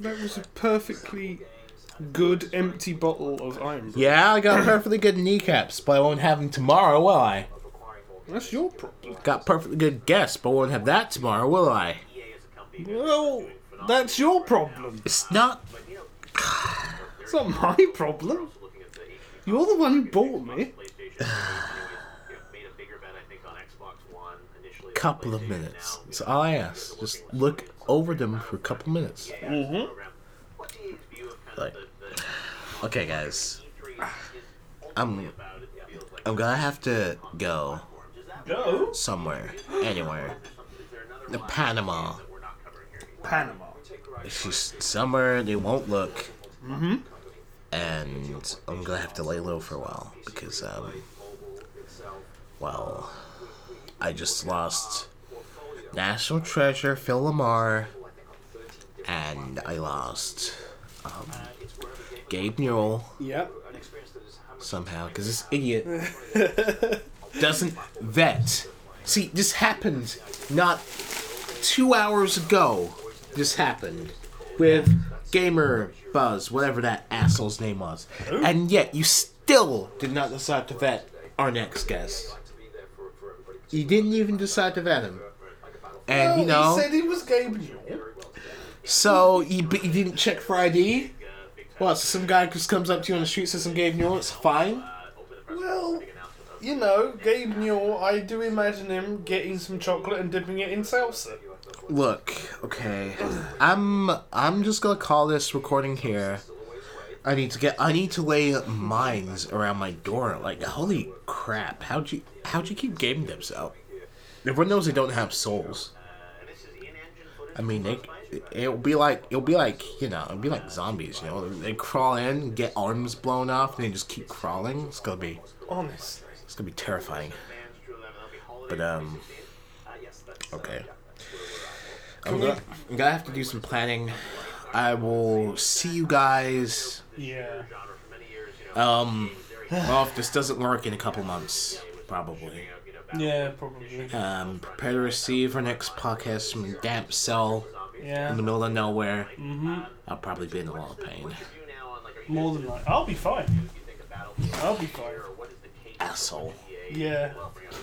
That was a perfectly good empty bottle of Irn. Bru. Yeah, I got perfectly good kneecaps, but I won't have them tomorrow, will I? That's your problem. Got perfectly good guests, but won't have that tomorrow, will I? Well, that's your problem. It's not. It's not my problem. You're the one who bought me. Couple of minutes. That's all I ask. Just look over them for a couple minutes. Mm-hmm. Like, okay, guys. I'm. I'm gonna have to go Go? somewhere, anywhere. The Panama. Panama. It's just summer. they won't look. Mm-hmm. and I'm gonna have to lay low for a while because um, well, I just lost National Treasure Phil LaMarr, and I lost um, Gabe Newell Yep. somehow because this idiot doesn't vet. See, this happened not two hours ago. This happened with Gamer Buzz, whatever that asshole's name was, and yet you still did not decide to vet our next guest. You didn't even decide to vet him, and you know. he said he was Gabriel. So you but you didn't check for ID? What? So some guy just comes up to you on the street says some Gabe Newell. It's fine. Well, you know, Gabe Newell, I do imagine him getting some chocolate and dipping it in salsa. Look, okay, I'm I'm just gonna call this recording here. I need to get I need to lay mines around my door. Like holy crap! How'd you how'd you keep gaming them so? Everyone knows they don't have souls. I mean, they it'll be like it'll be like you know it'll be like zombies. You know, they crawl in, get arms blown off, and they just keep crawling. It's gonna be Honestly. it's gonna be terrifying. But um, okay. I'm gonna, I'm gonna have to do some planning. I will see you guys. Yeah. Um, well, if this doesn't work in a couple months, probably. Yeah, probably. Um, prepare to receive our next podcast from a damp cell Yeah. in the middle of nowhere. Mm-hmm. I'll probably be in a lot of pain. More than like, I'll be fine. I'll be fine. Asshole. Yeah.